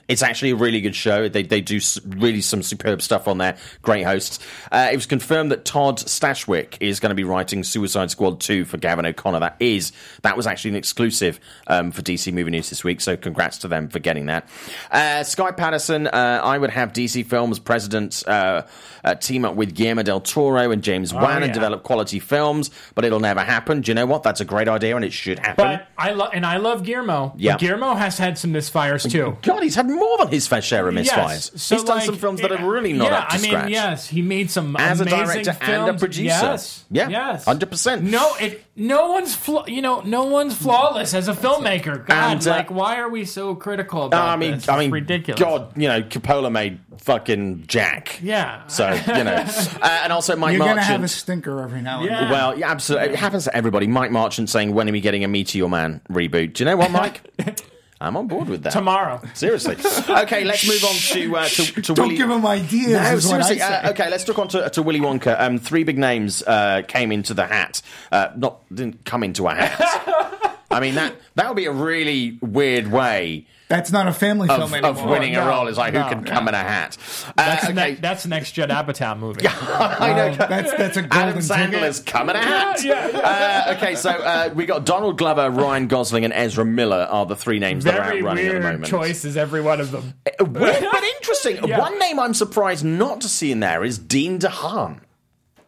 It's actually a really good show. They, they do really some superb stuff on there. Great hosts. Uh, it was confirmed that Todd Stashwick is going to be writing Suicide Squad 2 for Gavin O'Connor. That is, that was actually an exclusive um, for DC Movie News this week, so congrats to them for getting that. Uh, Sky Patterson, uh, I would have DC Films president uh, uh, team up with Guillermo del Toro and James Wan yeah. and develop quality films, but it'll never happen. Do you know what? That's a great idea and it should happen. But I love and I love Guillermo. Yeah. Guillermo has had some misfires too. God, he's had more than his fair share of misfires. Yes. So, he's done like, some films that yeah, are really not yeah, up to I mean, scratch. yes, he made some As a amazing director and a films. producer. Yes, Yeah, yes, 100%. No, it no one's fla- you know no one's flawless as a filmmaker. God, And, uh, like why are we so critical about I mean, this? I mean, ridiculous. God, you know, Coppola made fucking Jack. Yeah. So you know, uh, and also Mike You're gonna have a stinker every now and Yeah. then. well, yeah, absolutely. It happens to everybody. Mike Marchant saying, "When are we getting a Meteor Man reboot?" Do you know what, Mike? I'm on board with that. Tomorrow. Seriously. Okay, let's move on to uh, to, to Don't Willy. give him ideas. No, is what I seriously. Uh, okay, let's talk on to, to Willy Wonka. Um, three big names uh, came into the hat. Uh, not didn't come into a hat. I mean that that would be a really weird way That's not a family of, film anymore. of winning a role. Is like who can no. come in a hat. Uh, That's, okay. ne- that's next Judd Apatow movie. I know. That's that's a golden Adam Sandler's ticket. come in a hat. Uh, okay, so uh, we got Donald Glover, Ryan Gosling, and Ezra Miller are the three names that are Very out running at the weird moment. choices, every one of them. Uh, Weird but interesting. Yeah. One name I'm surprised not to see in there is Dane DeHaan.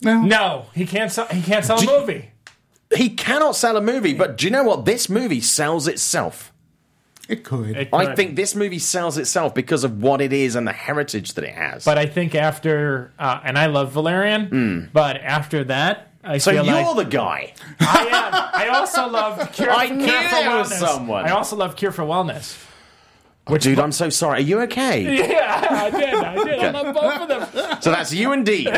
No. No, he can't. Sell, he can't sell a Do- movie. He cannot sell a movie, but do you know what? This movie sells itself. It could. It I could. think this movie sells itself because of what it is and the heritage that it has. But I think after, uh, and I love Valerian, but after that, I so feel you're like the guy. I am. I also love Cure, I Cure knew for there was Wellness. someone. I also love Cure for Wellness. Dude, I'm so sorry. Are you okay? Yeah, I did. I did. I love both of them. So that's you and D.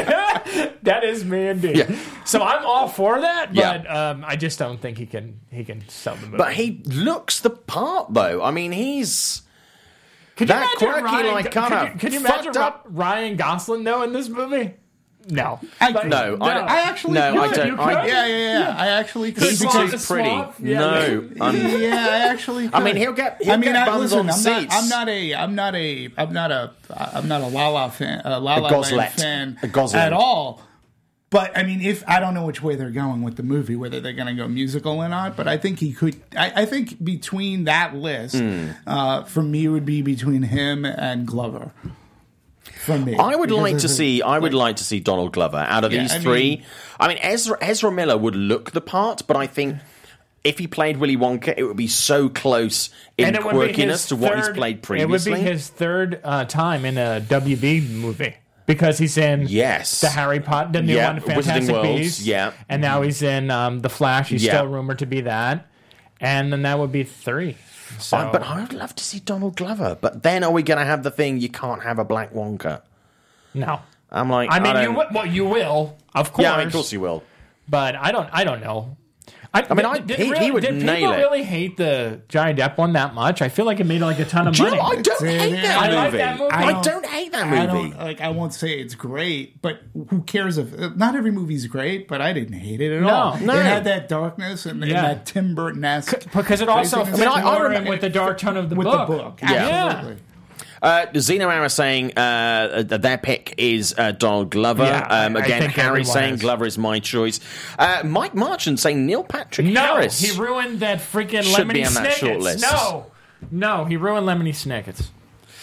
That is me indeed. Yeah. So I'm all for that, Yeah. but um, I just don't think he can. He can sell the movie. But he looks the part, though. I mean, he's. could that quirky, Ryan, like, kinda you, could you imagine up- Ryan Gosling though in this movie? No. I- Like, No, I, I actually no, I don't. You I, could? yeah, yeah, yeah. I actually could. he's too pretty. Yeah. No, I'm, yeah, I actually. Could. I mean, he'll get- he'll I mean, get I, bums listen, on I'm seats. Not, I'm not a. I'm not a. I'm not a. I'm not a La La fan. A La La Goslet. Land fan A Gosling. at all. But I mean, if I don't know which way they're going with the movie, whether they're going to go musical or not, but I think he could. I, I think between that list, Hmm. uh, for me, it would be between him and Glover. For me, I would like to see. I would like to see Donald Glover out of Yeah, these I three. mean- I mean, Ezra Ezra Miller would look the part, but I think if he played Willy Wonka, it would be so close in and it would be quirkiness to what he's played previously. It would be his third uh, time in a WB movie because he's in Yes. the Harry Potter, the new Yeah, one, Fantastic Beasts, yeah. and now he's in um, the Flash. He's Yeah. still rumored to be that, and then that would be three. So, I- but I would love to see Donald Glover. But then, are we going to have the thing? You can't have a Black Wonka. no, I'm like, I mean, you will, well, you will, of course, Yeah, of course you will. but I don't, I don't know. I, mean, I- did, he- he really- would did nail people it. really hate the Johnny Depp one that much? I feel like it made like a ton of Do you money. know, I don't hate that I movie. like that movie. I I don't, don't- hate that I movie. don't like. I won't say it's great, but who cares if not every movie's great? But I didn't hate it at No, all. no. It had that darkness and, and Yeah. that Tim Burton esque because it also craziness. I mean, I- I remember- with the dark tone of the with book. the book. Yeah. Absolutely. Uh, Zeno Ara saying uh, their pick is uh, Donald Glover. Yeah, um, again, Harry saying is. Glover is my choice. Uh, Mike Marchand saying Neil Patrick No, Harris. he ruined that freaking Should Lemony be on that Snickets. short list. No, no, he ruined Lemony Snickets.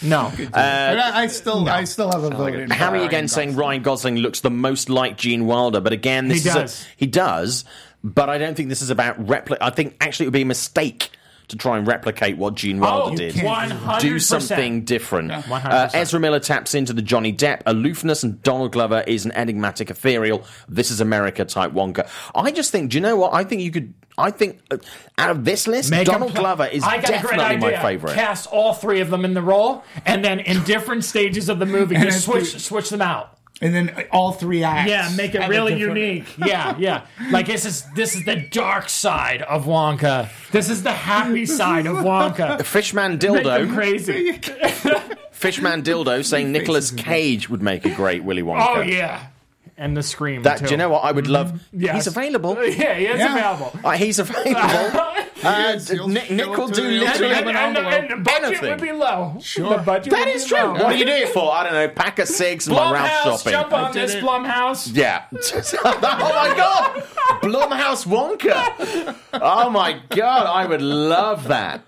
No, but I, I still, I still have a vote. in Harry Ryan again saying Ryan Gosling looks the most like Gene Wilder, but again, this He is a- does. he does. But I don't think this is about repli I think actually it would be a mistake to try and replicate what Gene Wilder Oh, did. can't one hundred Do something different. Yeah, 100%. Uh, Ezra Miller taps into the Johnny Depp aloofness, and Donald Glover is an enigmatic, ethereal, this is America type Wonka. I just think, do you know what? I think you could. I think uh, out of this list, Make 'em Donald pl- Glover is I got a great definitely my favorite. Cast all three of them in the role, and then in different stages of the movie, just switch switch them out. And then all three acts. Yeah, make it really unique. Yeah, yeah. Like this is this is the dark side of Wonka. This is the happy side of Wonka. Fishman Make Dildo, crazy. Fishman Dildo saying Nicolas Cage would make a great Willy Wonka. Oh yeah, and the scream. That, too. do you know what I would love? Yes. He's available. Yeah, he is Yeah. available. Uh, he's available. Uh, is. He'll Nick, show Nick it will to do you. literally. and, and, and, and the budget Anything. would be low. Sure. The budget That would is be true. low. What do you do it for? I don't know. Pack of cigs and my Ralph Blumhouse, shopping. jump on this it. Blumhouse. Yeah. oh my god, Blumhouse Wonka. Oh my god, I would love that.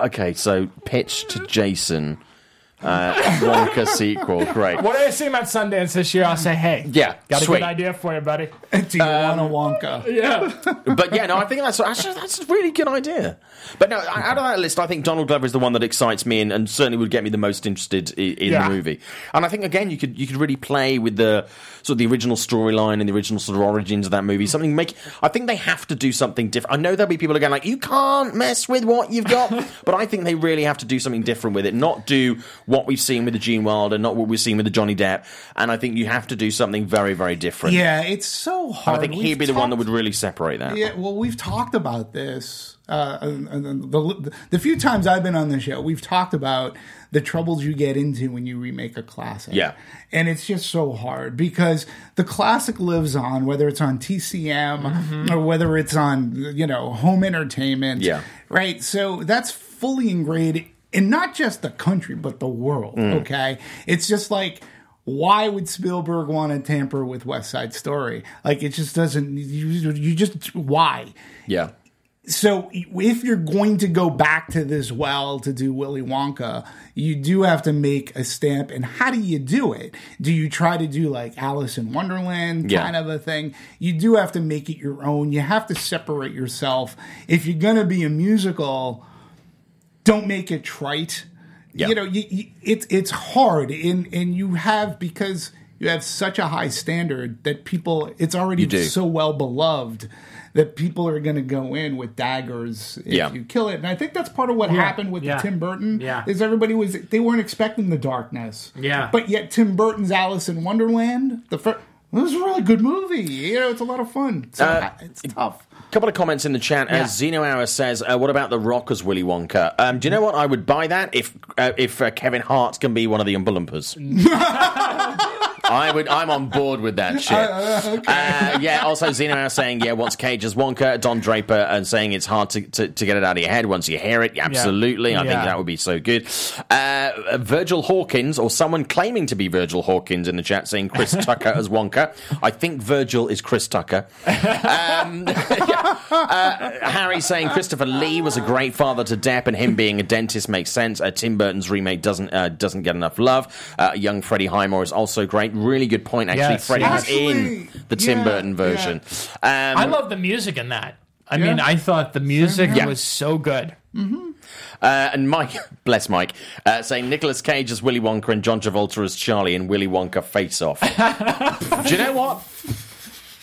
Okay, so pitch to Jason. Uh, Wonka sequel, great. When I see him at Sundance this year, I'll say, "Hey, Yeah, got a good idea for you, buddy." Do you want a Wonka? Yeah, But yeah, no, I think that's actually that's a really good idea. But no, out of that list, I think Donald Glover is the one that excites me and, and certainly would get me the most interested in, in Yeah. the movie. And I think again, you could you could really play with the sort of the original storyline and the original sort of origins of that movie. Something make. I think they have to do something different. I know there'll be people again like you can't mess with what you've got, but I think they really have to do something different with it. Not do what we've seen with the Gene Wilder, not what we've seen with the Johnny Depp. And I think you have to do something very very different. Yeah, it's so hard. I think We've he'd be the one that would really separate that. Yeah, well, we've talked about this. Uh, and, and the, the few times I've been on the show, we've talked about the troubles you get into when you remake a classic. Yeah. And it's just so hard because the classic lives on, whether it's on TCM or whether it's on, you know, home entertainment. Yeah. Right. So that's fully ingrained in not just the country, but the world. Mm. Okay. It's just like, why would Spielberg want to tamper with West Side Story? Like, it just doesn't, you, you just, why? yeah. So if you're going to go back to this well to do Willy Wonka, you do have to make a stamp. And how do you do it? Do you try to do like Alice in Wonderland Yeah. kind of a thing? You do have to make it your own. You have to separate yourself. If you're going to be a musical, don't make it trite. Yeah. You know, you, you, it's it's hard, and and you have because you have such a high standard that people. It's already so well beloved that people are going to go in with daggers if Yeah. you kill it. And I think that's part of what Yeah. happened with Yeah. Tim Burton. Yeah. is everybody was they weren't expecting the darkness. Yeah. but yet Tim Burton's Alice in Wonderland, the first. It was a really good movie. You know, it's a lot of fun. So Uh, it's tough. A couple of comments in the chat. Yeah. As Zeno Hour says, uh, "What about the Rock as Willy Wonka?" Um, do you know what? I would buy that if uh, if uh, Kevin Hart can be one of the Loompas. I would. I'm on board with that shit. Uh, yeah. Also, Zeno Hour saying, "Yeah, wants Cage as Wonka." Don Draper and saying it's hard to, to, to get it out of your head once you hear it. Absolutely, I think Yeah. that would be so good. Uh, Virgil Hawkins or someone claiming to be Virgil Hawkins in the chat saying Chris Tucker as Wonka. I think Virgil is Chris Tucker. Um, uh, Harry saying Christopher Lee was a great father to Depp, and him being a dentist makes sense. Uh, Tim Burton's remake doesn't uh, doesn't get enough love. Uh, young Freddie Highmore is also great. Really good point. Actually, Yes, Freddie was in the Tim yeah, Burton version. Um, I love the music in that. I Yeah. mean, I thought the music here. was so good. Uh, and Mike, bless Mike, uh, saying Nicolas Cage as Willy Wonka and John Travolta as Charlie in Willy Wonka Face Off. Do you know what?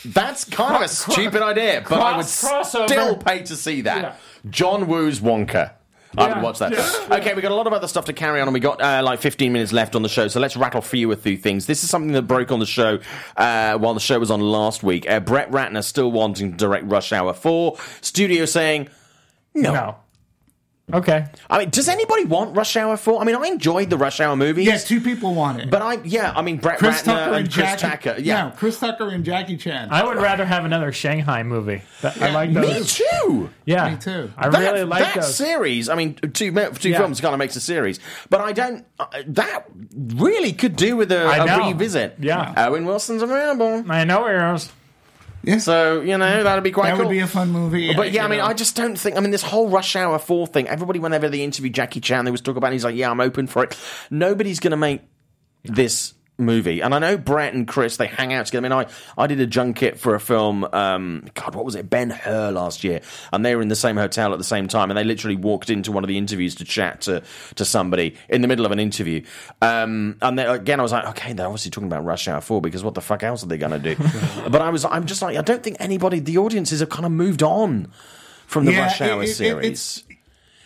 That's kind of a stupid idea, but I would crossover. still pay to see that. Yeah. John Woo's Wonka. I would watch that. Okay, we got a lot of other stuff to carry on, and we got uh, like 15 minutes left on the show. So let's rattle a few through things. This is something that broke on the show uh, while the show was on last week. Uh, Brett Ratner still wanting to direct Rush Hour 4. Studio saying no. No. Okay. I mean, does anybody want Rush Hour 4? I mean, I enjoyed the Rush Hour movies. Yes, two people want it. But I, yeah, I mean, Brett Chris Ratner Tucker and, and, Chris Jackie. Tucker. Yeah. No, Chris Tucker and Jackie Chan. I would rather have another Shanghai movie. That- I like those. Me those. too. Yeah. Me too. I That, really like that those. series. I mean, two two Yeah. films kind of makes a series, but I don't. Uh, that really could do with a, I a know. revisit. Yeah. Owen Wilson's available, I know heroes. Yeah. so you know that'd be quite that cool. would be a fun movie. But yeah, I mean, know. I just don't think. I mean, this whole Rush Hour Four thing. Everybody, whenever they interview Jackie Chan, they was talking about. it, He's like, "Yeah, I'm open for it." Nobody's going to make this movie. And I know Brett and Chris they hang out together. I mean, I I did a junket for a film. Um, God, what was it? Ben Hur last year, and they were in the same hotel at the same time, and they literally walked into one of the interviews to chat to to somebody in the middle of an interview. Um, and they, again, I was like, okay, they're obviously talking about Rush Hour Four because what the fuck else are they going to do? but I was, I'm just like, I don't think anybody, the audiences have kind of moved on from the Yeah, Rush Hour it- it- it- series. it's-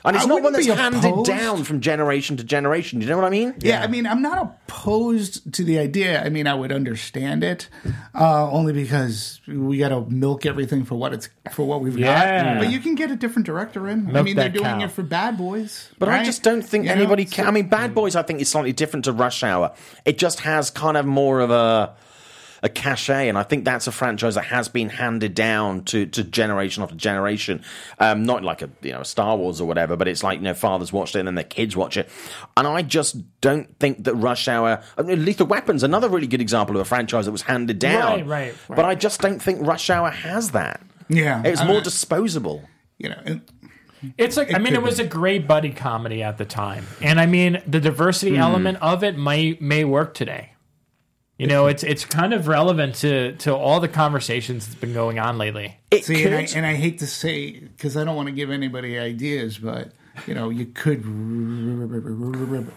and it's I not one that's handed opposed. down from generation to generation. Do you know what I mean? Yeah, I mean, I'm not opposed to the idea. I mean, I would understand it, uh, only because we got to milk everything for what it's for what we've Yeah. got. But you can get a different director in. I mean, they're doing cow. it for Bad Boys. But I just don't think You anybody so- can. I mean, Bad Boys, I think is slightly different to Rush Hour. It just has kind of more of a a cachet, and I think that's a franchise that has been handed down to, to generation after generation. Um, not like a you know Star Wars or whatever, but it's like you know fathers watched it and then their kids watch it, and I just don't think that Rush Hour, I mean, Lethal Weapons, another really good example of a franchise that was handed down. Right, right, right. But I just don't think Rush Hour has that. Yeah, It's I more mean, disposable. you know. and- It's like I mean, it was be. a great buddy comedy at the time, and I mean, the diversity Hmm. element of it may may work today. You know, it's it's kind of relevant to to all the conversations that's been going on lately. It See, could. and I, and I hate to say because I don't want to give anybody ideas, but you know, you could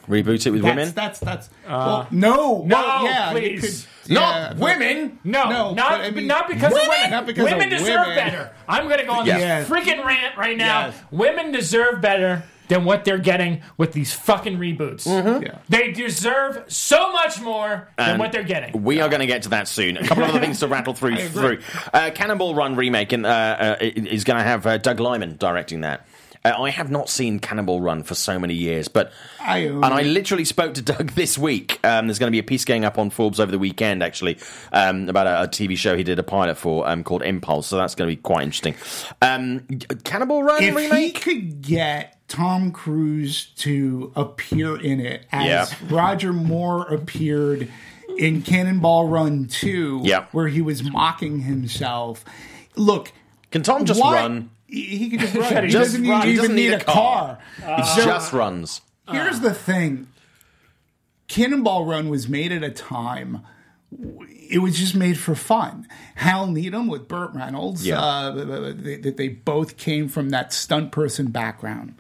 Reboot it with that's, women. That's that's uh, well, no, no, well, yeah, please. could- Not yeah, women. No, No, not I mean- not because Women? of women. Not because women of deserve women. better. I'm going to go on Yes. this freaking rant right now. Yes. Women deserve better than what they're getting with these fucking reboots. Yeah. They deserve so much more than And what they're getting. We are going to get to that soon. A couple of other things to rattle through. through. Uh, Cannonball Run remake and, uh, uh, is going to have uh, Doug Liman directing that. Uh, I have not seen Cannonball Run for so many years, but I own and I literally spoke to Doug this week. Um, there's going to be a piece going up on Forbes over the weekend, actually, um, about a, a TV show he did a pilot for um, called Impulse. So that's going to be quite interesting. Um, Cannonball Run if remake. he could get Tom Cruise to appear in it as Yeah. Roger Moore appeared in Cannonball Run 2, Yeah. where he was mocking himself. Look, Can Tom just what- run? He, he could just run. he Just doesn't, run. Need, He even doesn't need, need a a car. He uh, So- just runs. Here's the thing Cannonball Run was made at a time. It was just made for fun. Hal Needham with Burt Reynolds, Yeah. uh, they, they, they both came from that stunt person background.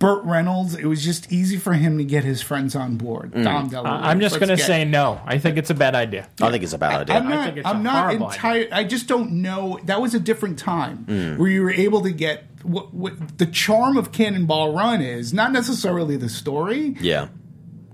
Burt Reynolds, it was just easy for him to get his friends on board. Mm. Dom DeLuise. I'm just going to get- say no. I think it's a bad idea. I think it's a bad idea. I'm not. think it's a I'm not horrible entire. I just don't know. That was a different time Mm. where you were able to get what, what the charm of Cannonball Run is. Not necessarily the story, yeah.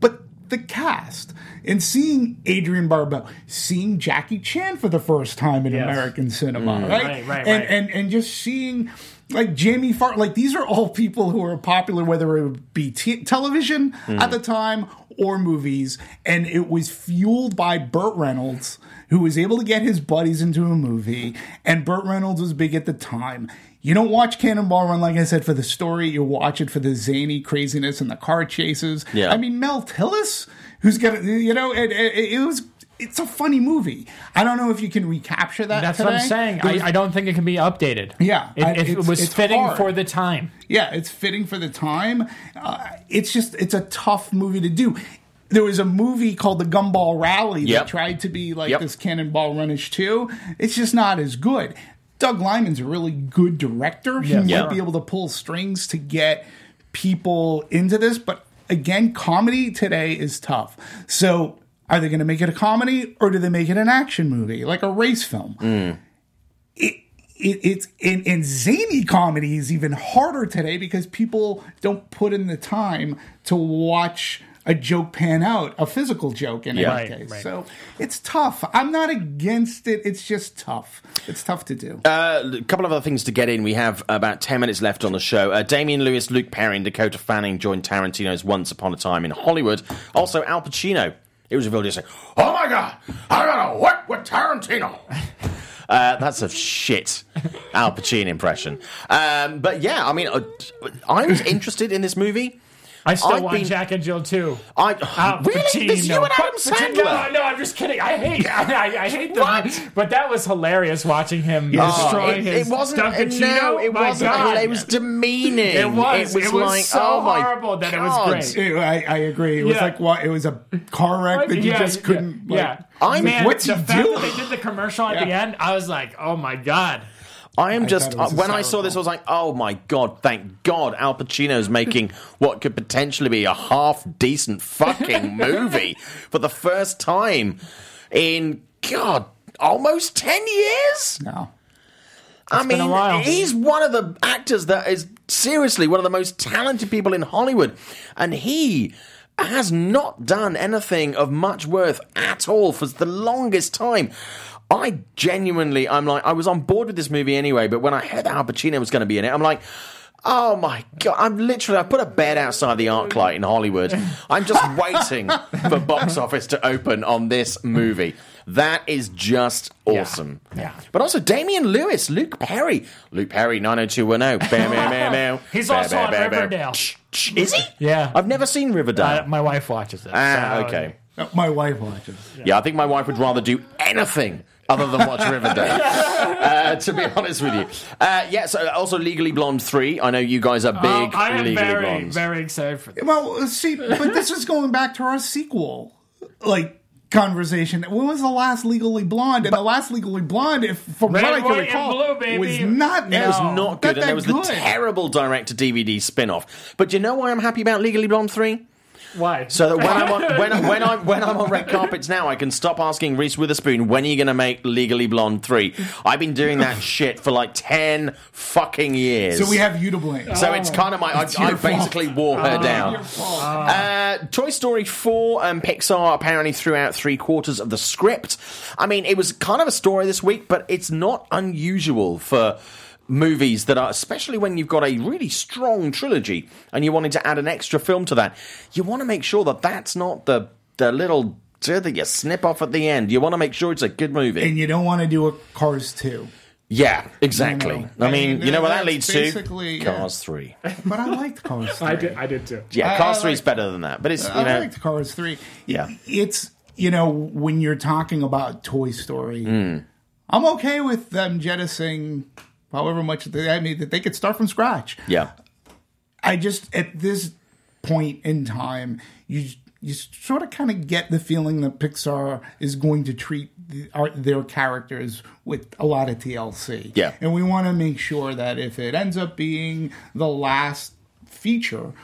but the cast and seeing Adrienne Barbeau, seeing Jackie Chan for the first time in Yes. American cinema, Mm. right? Right, right, and, right. and and just seeing like Jamie Farr, like these are all people who are popular, whether it would be t- television Mm. at the time or movies, and it was fueled by Burt Reynolds. Who was able to get his buddies into a movie, and Burt Reynolds was big at the time. You don't watch Cannonball Run, like I said, for the story. You watch it for the zany craziness and the car chases. Yeah. I mean, Mel Tillis, who's got you know, it, it, it was. It's a funny movie. I don't know if you can recapture that. That's what I'm saying. Was- I, I don't think it can be updated. Yeah, it, I- it, it was fitting hard. for the time. yeah, it's fitting for the time. Uh, it's just it's a tough movie to do. There was a movie called The Gumball Rally Yep. that tried to be like Yep. this Cannonball Runish too. It's just not as good. Doug Liman's a really good director. He Yeah. might Yeah. be able to pull strings to get people into this, but again, comedy today is tough. So, are they going to make it a comedy or do they make it an action movie like a race film? Mm. it, it, it's in, in zany comedy is even harder today because people don't put in the time to watch a joke pan out, a physical joke in Yeah. any Right, case. right. So it's tough. I'm not against it. It's just tough. It's tough to do. Uh, a couple of other things to get in. We have about 10 minutes left on the show. Uh, Damian Lewis, Luke Perry, and Dakota Fanning joined Tarantino's Once Upon a Time in Hollywood. Also, Al Pacino. It was revealed yesterday. Oh my God, I gotta work with Tarantino. Uh, that's a shit Al Pacino impression. Um, but yeah, I mean, uh, I was interested in this movie. I still I've want been- Jack and Jill too. I Al really there's you Pacino. and Adam Sandler. No, no, I'm just kidding. I hate, I, I hate them. What? But that was hilarious watching him Oh, destroy it, his it wasn't. Dunkin' no, it My wasn't. God. It was demeaning. It was. It was like, so oh my horrible that it was great. It- I, I agree. It was Yeah. like what? It was a car wreck that you Yeah, just couldn't. Yeah, like- yeah. I'm- Man, what's the he fact doing? that they did the commercial at the end, I was like, oh my god. I am just it was uh, when I saw this, I was like, "Oh my god! Thank God, Al Pacino's making what could potentially be a half decent fucking movie for the first time in God almost ten years." No. I been a mean, while. he's one of the actors that is seriously one of the most talented people in Hollywood, and he has not done anything of much worth at all for the longest time. I genuinely, I'm like, I was on board with this movie anyway, but when I heard that Al Pacino was going to be in it, I'm like, oh my god! I'm literally, I put a bed outside the ArcLight in Hollywood. I'm just waiting for box office to open on this movie. That is just awesome. Yeah. But also Damian Lewis, Luke Perry, Luke Perry, 90210. Bam, bam, bam, bam. He's Bam, also bam, on bam, bam. Riverdale. Shh, shh. Is he? Yeah. I've never seen Riverdale. Uh, my wife watches it. ah, so- okay. No, My wife watches. It. Yeah, I think my wife would rather do anything other than watch Riverdale. uh, to be honest with you, uh, yeah. So also Legally Blonde three. I know you guys are big Oh, I am Legally very, Blondes. very excited for this. Well, see, but this is going back to our sequel, like conversation. When was the last Legally Blonde? And the last Legally Blonde, if from Red, what I can recall, blue, was not. It was not good, and that there was the terrible direct to DVD spin off. But do you know why I'm happy about Legally Blonde three? Why? So that when I'm on, when, I- when I'm when I'm on red carpets now, I can stop asking Reese Witherspoon when are you going to make Legally Blonde three. I've been doing that shit for like ten fucking years. So we have you to blame. So it's kind of my. I, I basically wore her down. Uh, Toy Story 4 and Pixar apparently threw out three quarters of the script. I mean, it was kind of a story this week, but it's not unusual for movies that are, especially when you've got a really strong trilogy and you wanted to add an extra film to that, you want to make sure that that's not the, the little tear that you snip off at the end. You want to make sure it's a good movie. and you don't want to do a Cars 2. yeah, exactly. You know, I mean, I mean, you know what that leads to? basically, yeah. Cars 3. But I liked Cars 3. I did. I did too. Yeah, I- Cars I 3 is better than that. But it's, you I know. liked Cars 3. Yeah. It's, you know, when you're talking about Toy Story, Hmm. I'm okay with them jettisoning however much they, I mean, that they could start from scratch. yeah. I just at this point in time, you you sort of kind of get the feeling that Pixar is going to treat the, our, their characters with a lot of TLC. Yeah. and we want to make sure that if it ends up being the last feature,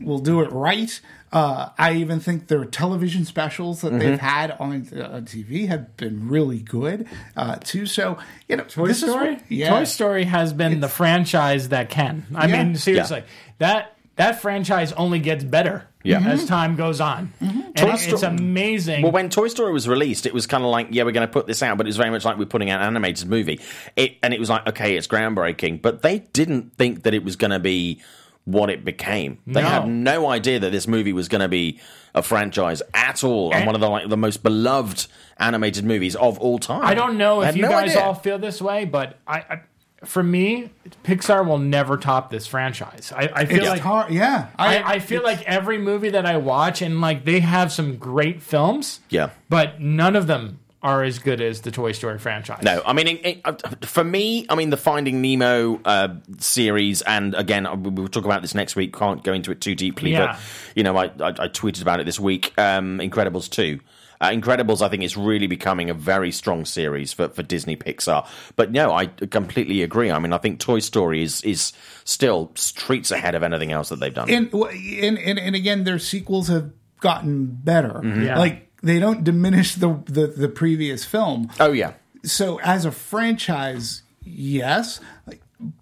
we'll do it right. Uh, I even think their television specials that Mm-hmm. they've had on, uh, on TV have been really good uh, too. So you know, Toy this is Story? what- yeah, Toy Story has been the franchise that can. I Yeah. mean, seriously, that that franchise only gets better Yeah. as time goes on. And Toy it- it's Sto- amazing. Well, when Toy Story was released, it was kind of like, yeah, we're going to put this out, but it was very much like we're putting out an animated movie. It, and it was like, okay, it's groundbreaking, but they didn't think that it was going to be what it became. They No. had no idea that this movie was going to be a franchise at all, and And- one of the like the most beloved animated movies of all time. I don't know if you no guys idea. all feel this way, but I, I for me, Pixar will never top this franchise. I, I feel it's like hard. Yeah, I, I feel like every movie that I watch, and like they have some great films, Yeah. but none of them are as good as the Toy Story franchise. No, I mean, it, it, uh, for me, I mean, the Finding Nemo uh, series, and again, we- we'll talk about this next week. Can't go into it too deeply, Yeah. but you know, I, I, I tweeted about it this week. Um, Incredibles two. Uh, Incredibles, I think, is really becoming a very strong series for, for Disney Pixar. But no, I completely agree. I mean, I think Toy Story is is still streets ahead of anything else that they've done. and, and and and again, their sequels have gotten better. Yeah. Like they don't diminish the, the the previous film. oh yeah, So as a franchise, yes.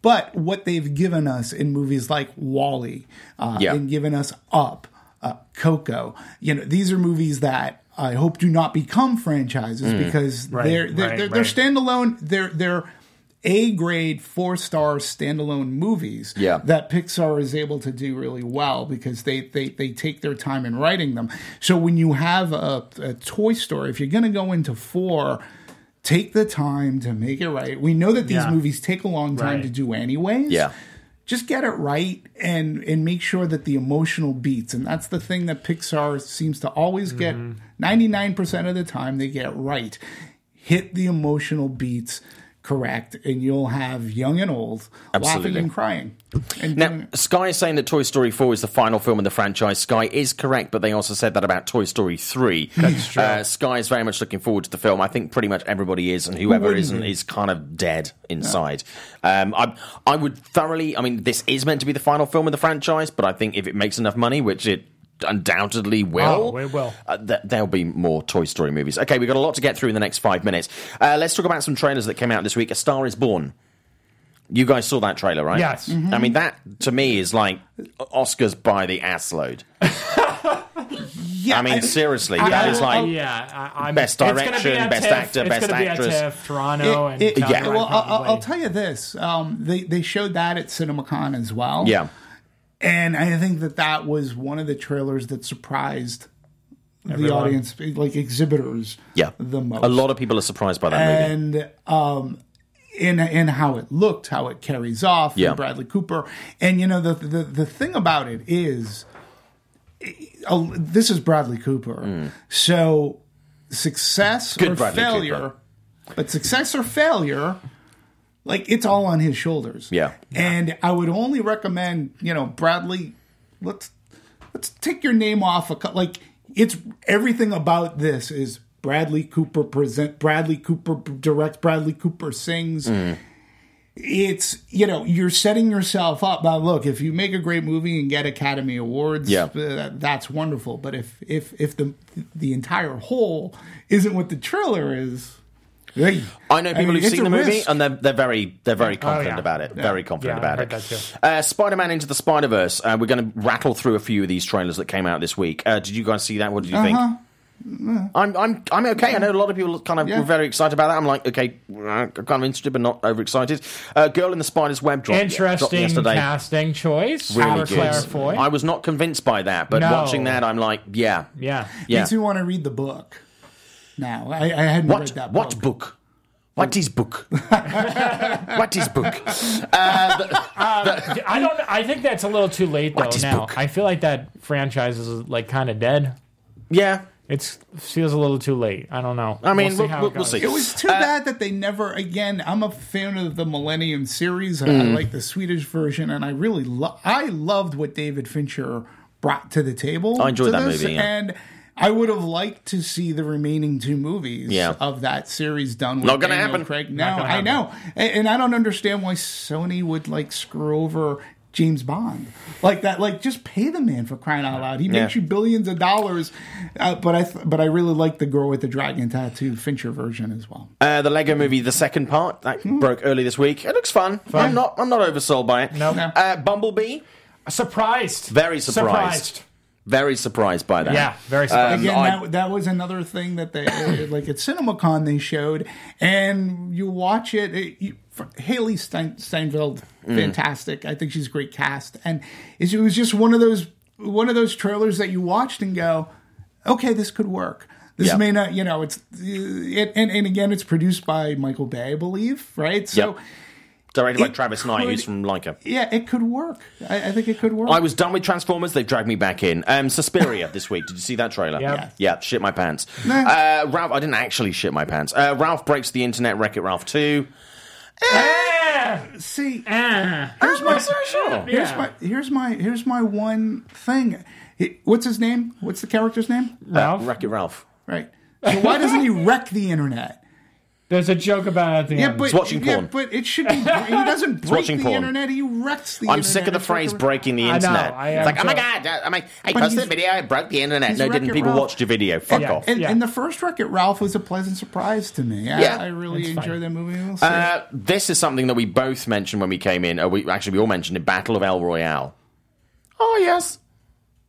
But what they've given us in movies like WALL-E, uh, Yeah. and given us Up, uh, Coco, you know, these are movies that I hope do not become franchises because Right, they're they're, right, they're, they're standalone. They're they're a grade four star standalone movies Yeah. that Pixar is able to do really well because they, they, they take their time in writing them. So when you have a, a Toy Story, if you're going to go into four, take the time to make it right. We know that these Yeah. movies take a long time Right. to do anyways. yeah. just get it right and and make sure that the emotional beats and that's the thing that Pixar seems to always get mm-hmm. 99% of the time they get right hit the emotional beats correct and you'll have young and old Absolutely. laughing and crying and Now, it. Sky is saying that Toy Story 4 is the final film in the franchise. Sky is correct, but they also said that about Toy Story 3. That's true. Uh, Sky is very much looking forward to the film. I think pretty much everybody is, and whoever isn't be? is kind of dead inside. Um, I, I would thoroughly, I mean, this is meant to be the final film in the franchise, but I think if it makes enough money, which it undoubtedly will, Oh, it will. Uh, th- there'll be more Toy Story movies. Okay, we've got a lot to get through in the next five minutes. Uh, let's talk about some trailers that came out this week. A Star is Born. You guys saw that trailer, right? Yes. I mean, that to me is like Oscars by the ass load. yeah I mean, I- seriously, I- that I- is like. Yeah, I, I'm, Best it's gonna be direction, best TIFF, actor, it's best gonna be actress. At TIFF, Toronto, It- and it- Yeah. well, I'll, I'll- I'll tell you this: um, they they showed that at CinemaCon as well. Yeah. And I think that that was one of the trailers that surprised the audience, like exhibitors, Yeah. the most. A lot of people are surprised by that movie. and um, in in how it looked, how it carries off, Yeah. Bradley Cooper, and you know the the the thing about it is, uh, this is Bradley Cooper, so success Mm. Good or Bradley failure, Cooper. but success or failure. Like it's all on his shoulders. Yeah. And I would only recommend, you know, Bradley, let's let's take your name off a cut. like it's everything about this is Bradley Cooper present Bradley Cooper directs Bradley Cooper sings Mm. it's you know you're setting yourself up now look if you make a great movie and get academy awards Yeah. uh, that's wonderful but if if if the the entire whole isn't what the trailer is I know people mean, who've seen the movie risk. and they're they're very they're very confident yeah. about it. Very confident Yeah, about it. heard that too. Uh, Spider-Man into the Spider-Verse. Uh, we're going to rattle through a few of these trailers that came out this week. Uh, did you guys see that? What did you think? I'm I'm I'm okay. I know a lot of people kind of Yeah. were very excited about that. I'm like, okay, uh, kind of interested, but not overexcited. Uh, Girl in the Spider's Web dropped, Interesting casting choice. Really good. Foy. I was not convinced by that, but No. watching that, I'm like, yeah, yeah. yeah. makes me want to read the book now I, I hadn't What read that what book. book? What is book? what is book? Uh, um, I don't. I think that's a little too late though. Now book? I feel like that franchise is like kind of dead. Yeah, it feels a little too late. I don't know. I mean, we'll- how we'll- it we'll see. It was too uh, bad that they never. Again, I'm a fan of the Millennium series. and Mm. I like the Swedish version, and I really lo- I loved what David Fincher brought to the table. I enjoyed to that this, movie, yeah. and I would have liked to see the remaining two movies Yeah. of that series done. With Not gonna Daniel happen. Craig. No, I happen. know, and, and I don't understand why Sony would like screw over. James Bond, like that, like just pay the man for crying out loud. He makes you billions of dollars, uh, but I, th- but I really like the Girl with the Dragon Tattoo Fincher version as well. Uh, the Lego Movie, the second part that broke early this week. It looks fun. I'm not. I'm not oversold by it. Nope. No. Uh, Bumblebee, surprised. very surprised. Very surprised by that. Yeah, very surprised. Um, again, I- that, that was another thing that they uh, like at CinemaCon they showed, and you watch it. it you, Hailee Stein, Steinfeld, Mm. fantastic. I think she's a great cast, and it was just one of those one of those trailers that you watched and go, okay, this could work. This Yeah. may not, you know, it's uh, it, and and again, it's produced by Michael Bay, I believe, right? So. Yep. Directed by It Travis Knight, could- who's from Laika. Yeah, it could work. I, I think it could work. I was done with Transformers. They've dragged me back in. Um, Suspiria this week. Did you see that trailer? Yep. Yeah. Yeah, shit my pants. Uh, Ralph, I didn't actually shit my pants. Uh, Ralph breaks the internet. Wreck It Ralph two. Ah, See, ah. here's my Sure. Here's Yeah. my here's my here's my one thing. He- What's his name? What's the character's name? Ralph? Wreck It Ralph. Right. So why doesn't he wreck the internet? There's a joke about it at the Yeah, end. but It's watching yeah, porn. but it should be. He doesn't break watching the porn. internet. He wrecks the. I'm internet. sick of the It's like phrase a- breaking the I know, internet. I it's am like, oh my too. god, I, mean, I But posted a he's- video, I broke the internet. he's No, didn't Wreck-It people Ralph. watch your video? Fuck Yeah. off. And, Yeah. and the first Wreck It Ralph was a pleasant surprise to me. I, Yeah. I really It's fine. enjoyed that movie. We'll see. Uh, this is something that we both mentioned when we came in. Uh, we actually we all mentioned it. Battle of El Royale. Oh yes,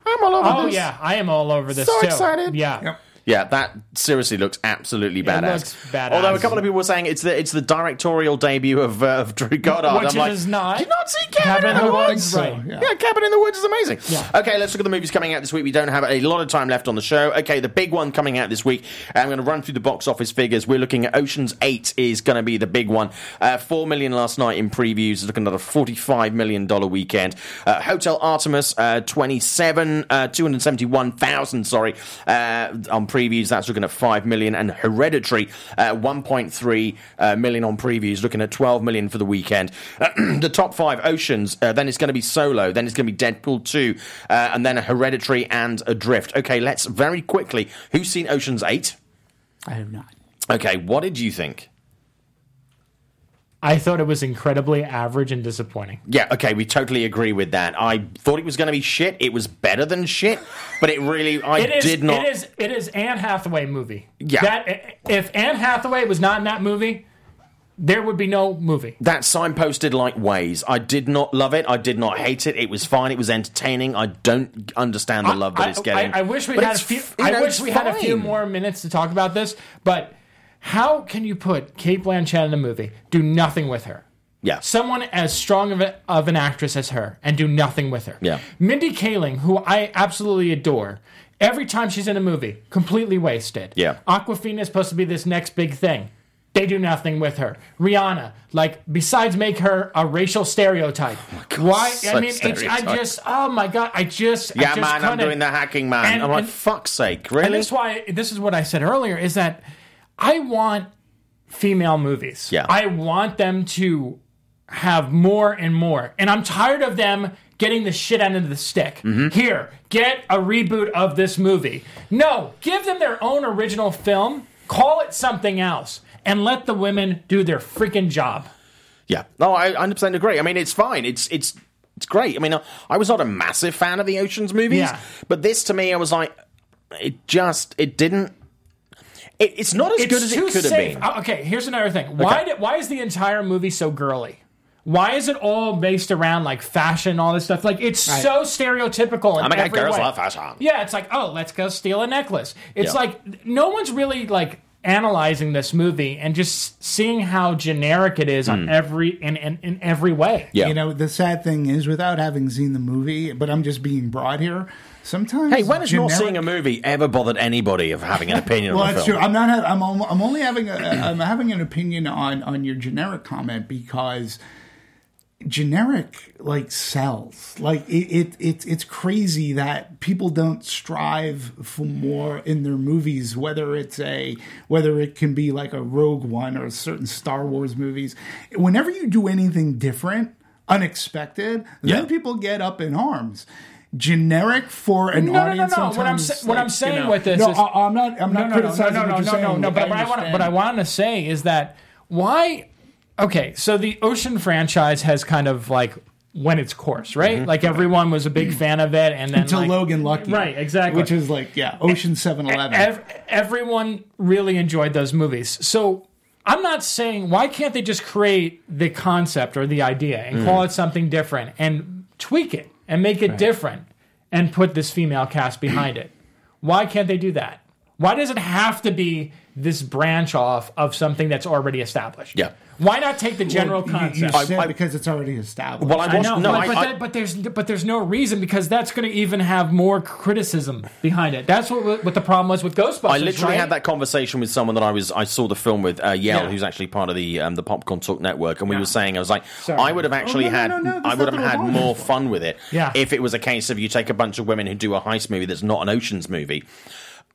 I'm all over this. oh this. yeah, I am all over this So too. excited. Yeah. Yep. Yeah, that seriously looks absolutely badass. looks badass. Although a couple of people were saying it's the it's the directorial debut of, uh, of Drew Goddard. Which I'm it like, is not. Did not see Cabin, Cabin in the? Woods, right. yeah. Yeah, Cabin in the Woods is amazing. Yeah. Okay, let's look at the movies coming out this week. We don't have a lot of time left on the show. Okay, the big one coming out this week. I'm going to run through the box office figures. We're looking at Ocean's Eight is going to be the big one. Uh, Four million last night in previews. Looking at a forty-five million dollar weekend. Uh, Hotel Artemis, uh, twenty-seven, uh, two hundred seventy-one thousand. Sorry, uh, on previews. That's looking at five million. And Hereditary, uh, one point three uh, million on previews. Looking at twelve million for the weekend. the top five Oceans. Uh, then it's going to be Solo. Then it's going to be Deadpool two, uh, and then a Hereditary and Adrift. Okay, let's very quickly. Who's seen Ocean's Eight? I have not. Okay, what did you think? I thought it was incredibly average and disappointing. Yeah, okay, we totally agree with that. I thought it was going to be shit. It was better than shit, but it really, I It is. did not. It is. It is Anne Hathaway movie. Yeah. That if Anne Hathaway was not in that movie, there would be no movie. That signposted like ways. I did not love it. I did not hate it. It was fine. It was entertaining. I don't understand the love that I, it's getting. I, I wish we But had a few. I know, wish we had a few more minutes to talk about this. But how can you put Cate Blanchett in a movie, do nothing with her? Yeah. Someone as strong of, a, of an actress as her and do nothing with her. Yeah. Mindy Kaling, who I absolutely adore, every time she's in a movie, completely wasted. Yeah. Awkwafina is supposed to be this next big thing. They do nothing with her. Rihanna, like, besides make her a racial stereotype. Oh why? I mean, it's, I just, oh my God, I just. I yeah, just man, I'm couldn't. doing the hacking, man. And- I'm like, and- fuck's sake, And really? this is why this is what I said earlier is that I want female movies. Yeah. I want them to have more and more. And I'm tired of them getting the shit end of the stick. Mm-hmm. Here, get a reboot of this movie. No, give them their own original film, call it something else, and let the women do their freaking job. Yeah, no, I 100% agree. I mean, it's fine. It's it's it's great. I mean, I was not a massive fan of the Ocean's movies, Yeah. but this to me, I was like, it just it didn't. It, it's not as It's good as too it could have been. Uh, Okay, here's another thing. Why Okay. did, why is the entire movie so girly? Why is it all based around like fashion, and all this stuff? Like it's so stereotypical. In Oh my God, girls way. love fashion. Yeah, it's like oh, let's go steal a necklace. It's Yeah. like no one's really like analyzing this movie and just seeing how generic it is on every in, in in every way. Hmm. Yeah. You know, the sad thing is, without having seen the movie, but I'm just being broad here. Sometimes, Hey, when has not seeing a movie ever bothered anybody of having an opinion Well, on a that's film? true. I'm not. ha- I'm. I'm only having. A, I'm having an opinion on on your generic comment because generic like sells. Like it. it it's it's crazy that people don't strive for more in their movies. Whether it's a whether it can be like a Rogue One or certain Star Wars movies. Whenever you do anything different, unexpected, Yeah. then people get up in arms. Generic for an No, no, no, audience. no. What I'm sa- what I'm saying you know- with this no, is- I, am not. I'm no, not no, no, criticizing no, what no, no, no, no. Look, But I what I want, what I want to say is that why? Okay, so the Ocean franchise has kind of like went its course, right? Like everyone was a big fan of it, and then until like- Logan Lucky, right? Exactly. Which is like yeah, Ocean Seven Eleven. Ev- everyone really enjoyed those movies. So I'm not saying why can't they just create the concept or the idea and Mm. call it something different and tweak it and make it different and put this female cast behind it. Why can't they do that? Why does it have to be this branch off of something that's already established? Yeah. Why not take the general You- you, concept? said I- because it's already established. Well, I I know, no, but, I, but, I- that- but there's but there's no reason because that's going to even have more criticism behind it. That's what what the problem was with Ghostbusters. I literally right? had that conversation with someone that I was I saw the film with uh, Yell, Yeah. who's actually part of the um, the Popcorn Talk Network, and we Yeah. were saying I was like, Sorry. I would have actually Oh, no, no, had no, no, there's I would have had more fun with it Yeah. if it was a case of you take a bunch of women who do a heist movie that's not an Ocean's movie.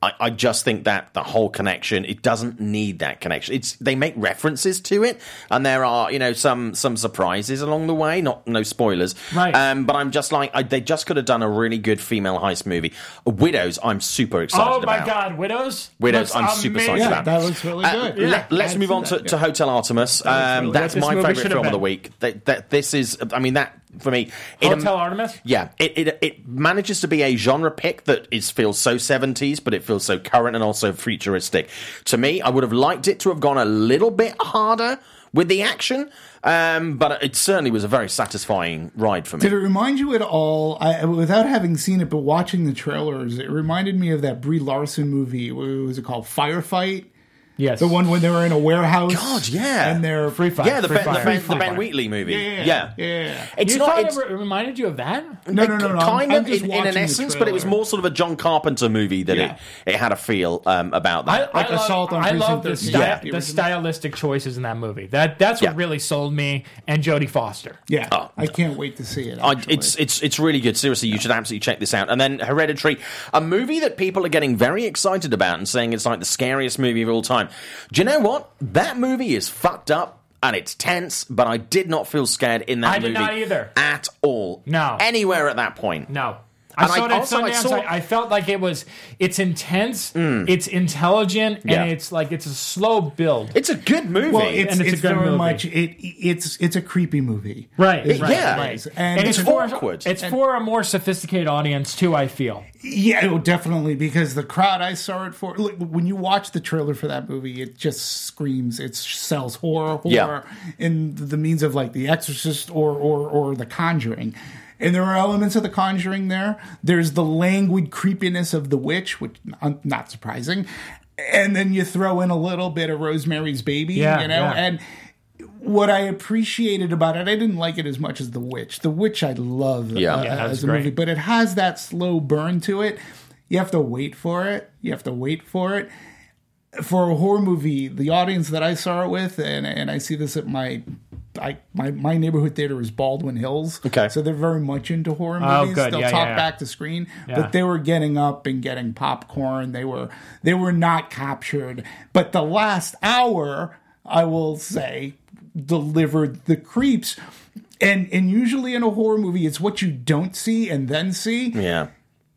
I, I just think that the whole connection it doesn't need that connection. It's they make references to it, and there are you know some some surprises along the way. Not no spoilers, Right. Um, but I'm just like I, they just could have done a really good female heist movie. Widows, I'm super excited Oh my about. God, Widows! Widows, Looks I'm super excited yeah, about. that looks really Uh, good. let, us move on to, to Hotel Artemis. Um, really that's good. my favorite should have film of the week. That, that this is, I mean, that for me, it, Hotel Artemis. yeah, it, it it manages to be a genre pick that is feels so seventies, but it feels so current and also futuristic. To me, I would have liked it to have gone a little bit harder with the action, um, but it certainly was a very satisfying ride for me. Did it remind you at all, I, without having seen it, but watching the trailers, it reminded me of that Brie Larson movie. What was it called? Firefight? Yes. The one when they were in a warehouse. God, yeah. And they're Free Fire. yeah, the Free ben, the, ben, the Ben Wheatley movie. Yeah, yeah. yeah. It's you not. thought It's, it reminded you of that? No, no, no, no. kind I'm, of I'm in, in an essence, but it was more sort of a John Carpenter movie that Yeah. it, it had a feel um, about that. Like love, Assault on I love Precinct the, 13. sty- Yeah. the stylistic choices in that movie. That that's what Yeah. really sold me. And Jodie Foster. Yeah, Oh. I can't wait to see it. I, it's it's it's really good. Seriously, you should absolutely check this out. And then Hereditary, a movie that people are getting very excited about and saying it's like the scariest movie of all time. Do you know what? That movie is fucked up and it's tense, but I did not feel scared in that I did not either. at all. No. anywhere at that point. No. I And saw it at also- I Sundance. I, saw- I felt like it was. It's intense. Mm. It's intelligent, Yeah. and it's like it's a slow build. It's a good movie. well, it's, and it's a good very movie. much it. It's it's a creepy movie. right. It- right, yeah. Right. And, And it's, it's for awkward. It's for a more sophisticated audience too. I feel. Yeah, oh, definitely because the crowd I saw it for. Look, when you watch the trailer for that movie, it just screams. It sells horror, horror Yeah. in the means of like The Exorcist or or or The Conjuring. And there are elements of The Conjuring there. There's the languid creepiness of The Witch, which not surprising. And then you throw in a little bit of Rosemary's Baby, Yeah, you know, yeah. and what I appreciated about it, I didn't like it as much as The Witch. The Witch I love Yeah. uh, Yeah, that's as a great. movie, but it has that slow burn to it. You have to wait for it. You have to wait for it. For a horror movie, the audience that I saw it with, and and I see this at my. I, my my neighborhood theater is Baldwin Hills, Okay. so they're very much into horror Oh, movies. good. They'll Yeah, talk yeah, yeah. back to screen, Yeah. but they were getting up and getting popcorn. They were they were not captured. But the last hour, I will say, delivered the creeps. And and usually in a horror movie, it's what you don't see and then see. yeah.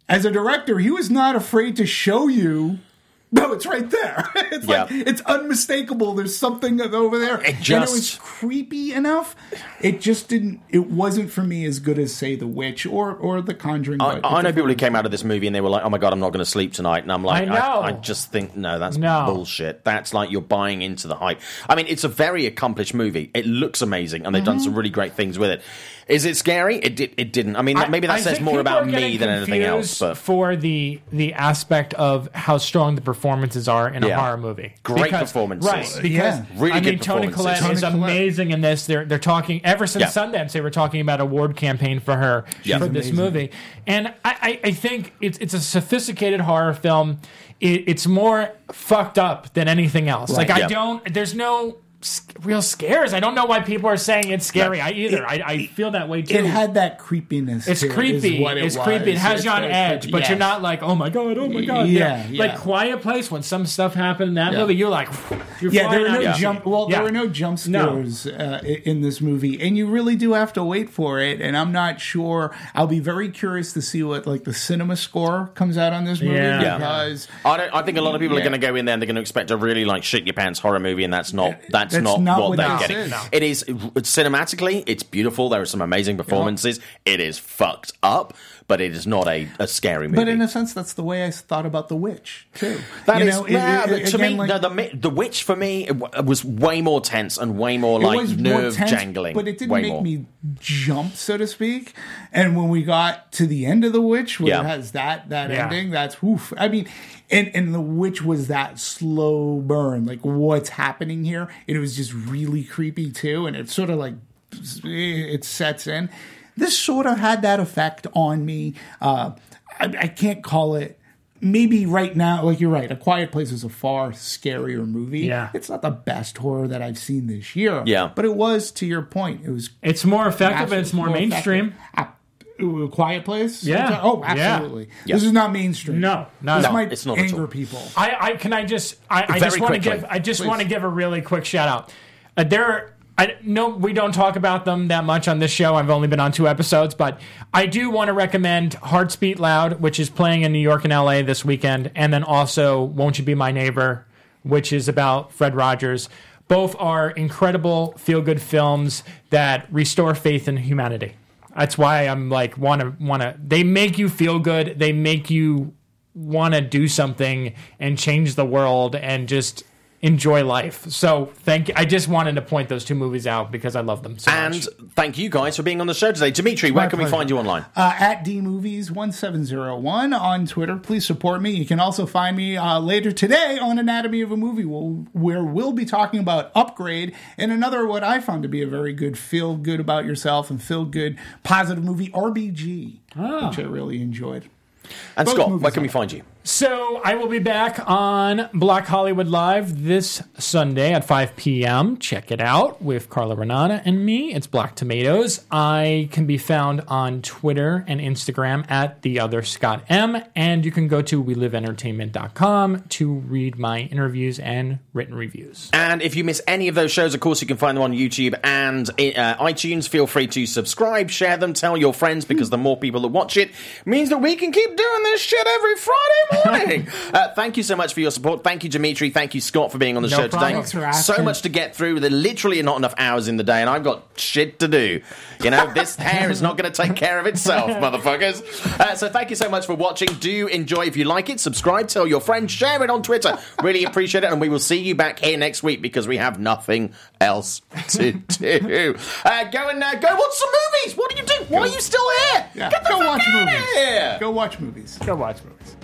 As a director, he was not afraid to show you. No, it's right there. It's like it's unmistakable. There's something over there, It and it was creepy enough. It just didn't. It wasn't for me as good as say The Witch or or The Conjuring. I, I know people who came out of this movie and they were like, "Oh my god, I'm not going to sleep tonight," and I'm like, I know. I, just think no, that's No. bullshit. That's like you're buying into the hype. I mean, it's a very accomplished movie. It looks amazing, and they've done Mm-hmm. some really great things with it. Is it scary? It did. It didn't. I mean, I- maybe that I says more about me than anything else. But for the the aspect of how strong the performances are in a horror movie, Great performances. right? Because Yeah. Really I mean, good Toni performances. Collette Toni is Collette. amazing in this. They're they're talking ever since Yeah. Sundance. They were talking about a award campaign for her Yeah. for She's this movie, and I, I, I think it's it's a sophisticated horror film. It, it's more fucked up than anything else. Like I don't. There's no. S- Real scares. I don't know why people are saying it's scary. I either. I, I feel that way too. It had that creepiness. It's to it, is creepy. what it it's was. creepy. It has you on edge, creepy. but you're not like, oh my god, oh my god. Yeah, Like. Quiet Place, when some stuff happened in that Yeah. movie, you're like, you're Yeah, there were no out jump. Well, Yeah. there were no jump No. scares uh, in this movie, and you really do have to wait for it. And I'm not sure. I'll be very curious to see what like the cinema score comes out on this movie Yeah. Yeah. because I don't. I think a lot of people are going to go in there and they're going to expect a really like shit your pants horror movie, and that's not. That's, That's not, not what, what they're getting. is. No. It is cinematically. It's beautiful. There are some amazing performances. It is fucked up, but it is not a, a scary movie. But in a sense, that's the way I thought about The Witch too. That You is- know, yeah, it- but to again, me, like- no, the, the witch for me it w- was way more tense and way more like was more nerve tense, jangling. but it didn't way make more. me jump, so to speak. And when we got to the end of the witch, where Yeah. it has that that Yeah. ending, that's woof. I mean, and and the witch was that slow burn, like what's happening here, and it was just really creepy too. And it sort of like it sets in. This sort of had that effect on me. Uh, I, I can't call it. Maybe right now, like you're right, A Quiet Place is a far scarier movie. Yeah. It's not the best horror that I've seen this year. Yeah. But it was, to your point, it was It's more effective and it's more, effective. mainstream. Ooh, Quiet Place? Yeah. Oh, absolutely. Yeah. This is not mainstream. No, no, This no. might it's not at anger all. people. I, I can I just I, I just want to give I just want to give a really quick shout out. Uh, there are I no we don't talk about them that much on this show. I've only been on two episodes, but I do want to recommend Hearts Beat Loud, which is playing in New York and LA this weekend, and then also Won't You Be My Neighbor, which is about Fred Rogers. Both are incredible feel good films that restore faith in humanity. That's why I'm like want to want to. They make you feel good. They make you want to do something and change the world and just enjoy life. So thank you. I just wanted to point those two movies out because I love them so much. And much. thank you guys for being on the show today. Dimitri, where My can we find you online? uh, at dmovies1701 on Twitter. Please support me. You can also find me uh, later today on Anatomy of a Movie, we'll, where we'll be talking about Upgrade and another what I found to be a very good feel good about yourself and feel good positive movie, RBG, which I really enjoyed. And Both Scott, where can we find you? So I will be back on Black Hollywood Live this Sunday at 5 p.m. Check it out with Carla Renata and me. It's Black Tomatoes. I can be found on Twitter and Instagram at the other Scott M. And you can go to weliveentertainment.com to read my interviews and written reviews. And if you miss any of those shows, of course, you can find them on YouTube and uh, iTunes. Feel free to subscribe, share them, tell your friends, because the more people that watch it means that we can keep doing this shit every Friday morning. uh, thank you so much for your support. Thank you, Dimitri. Thank you, Scott, for being on the No show problem. today. For so much to get through. There literally are not enough hours in the day, and I've got shit to do. You know, this hair is not going to take care of itself, motherfuckers. Uh, so thank you so much for watching. Do enjoy if you like it. Subscribe, tell your friends, share it on Twitter. Really appreciate it, and we will see you back here next week because we have nothing else to do. Uh, go and uh, go watch some movies. What do you do? Why are you still here? Yeah, Get the go fuck watch outta movies. Here. Go watch movies. Go watch movies.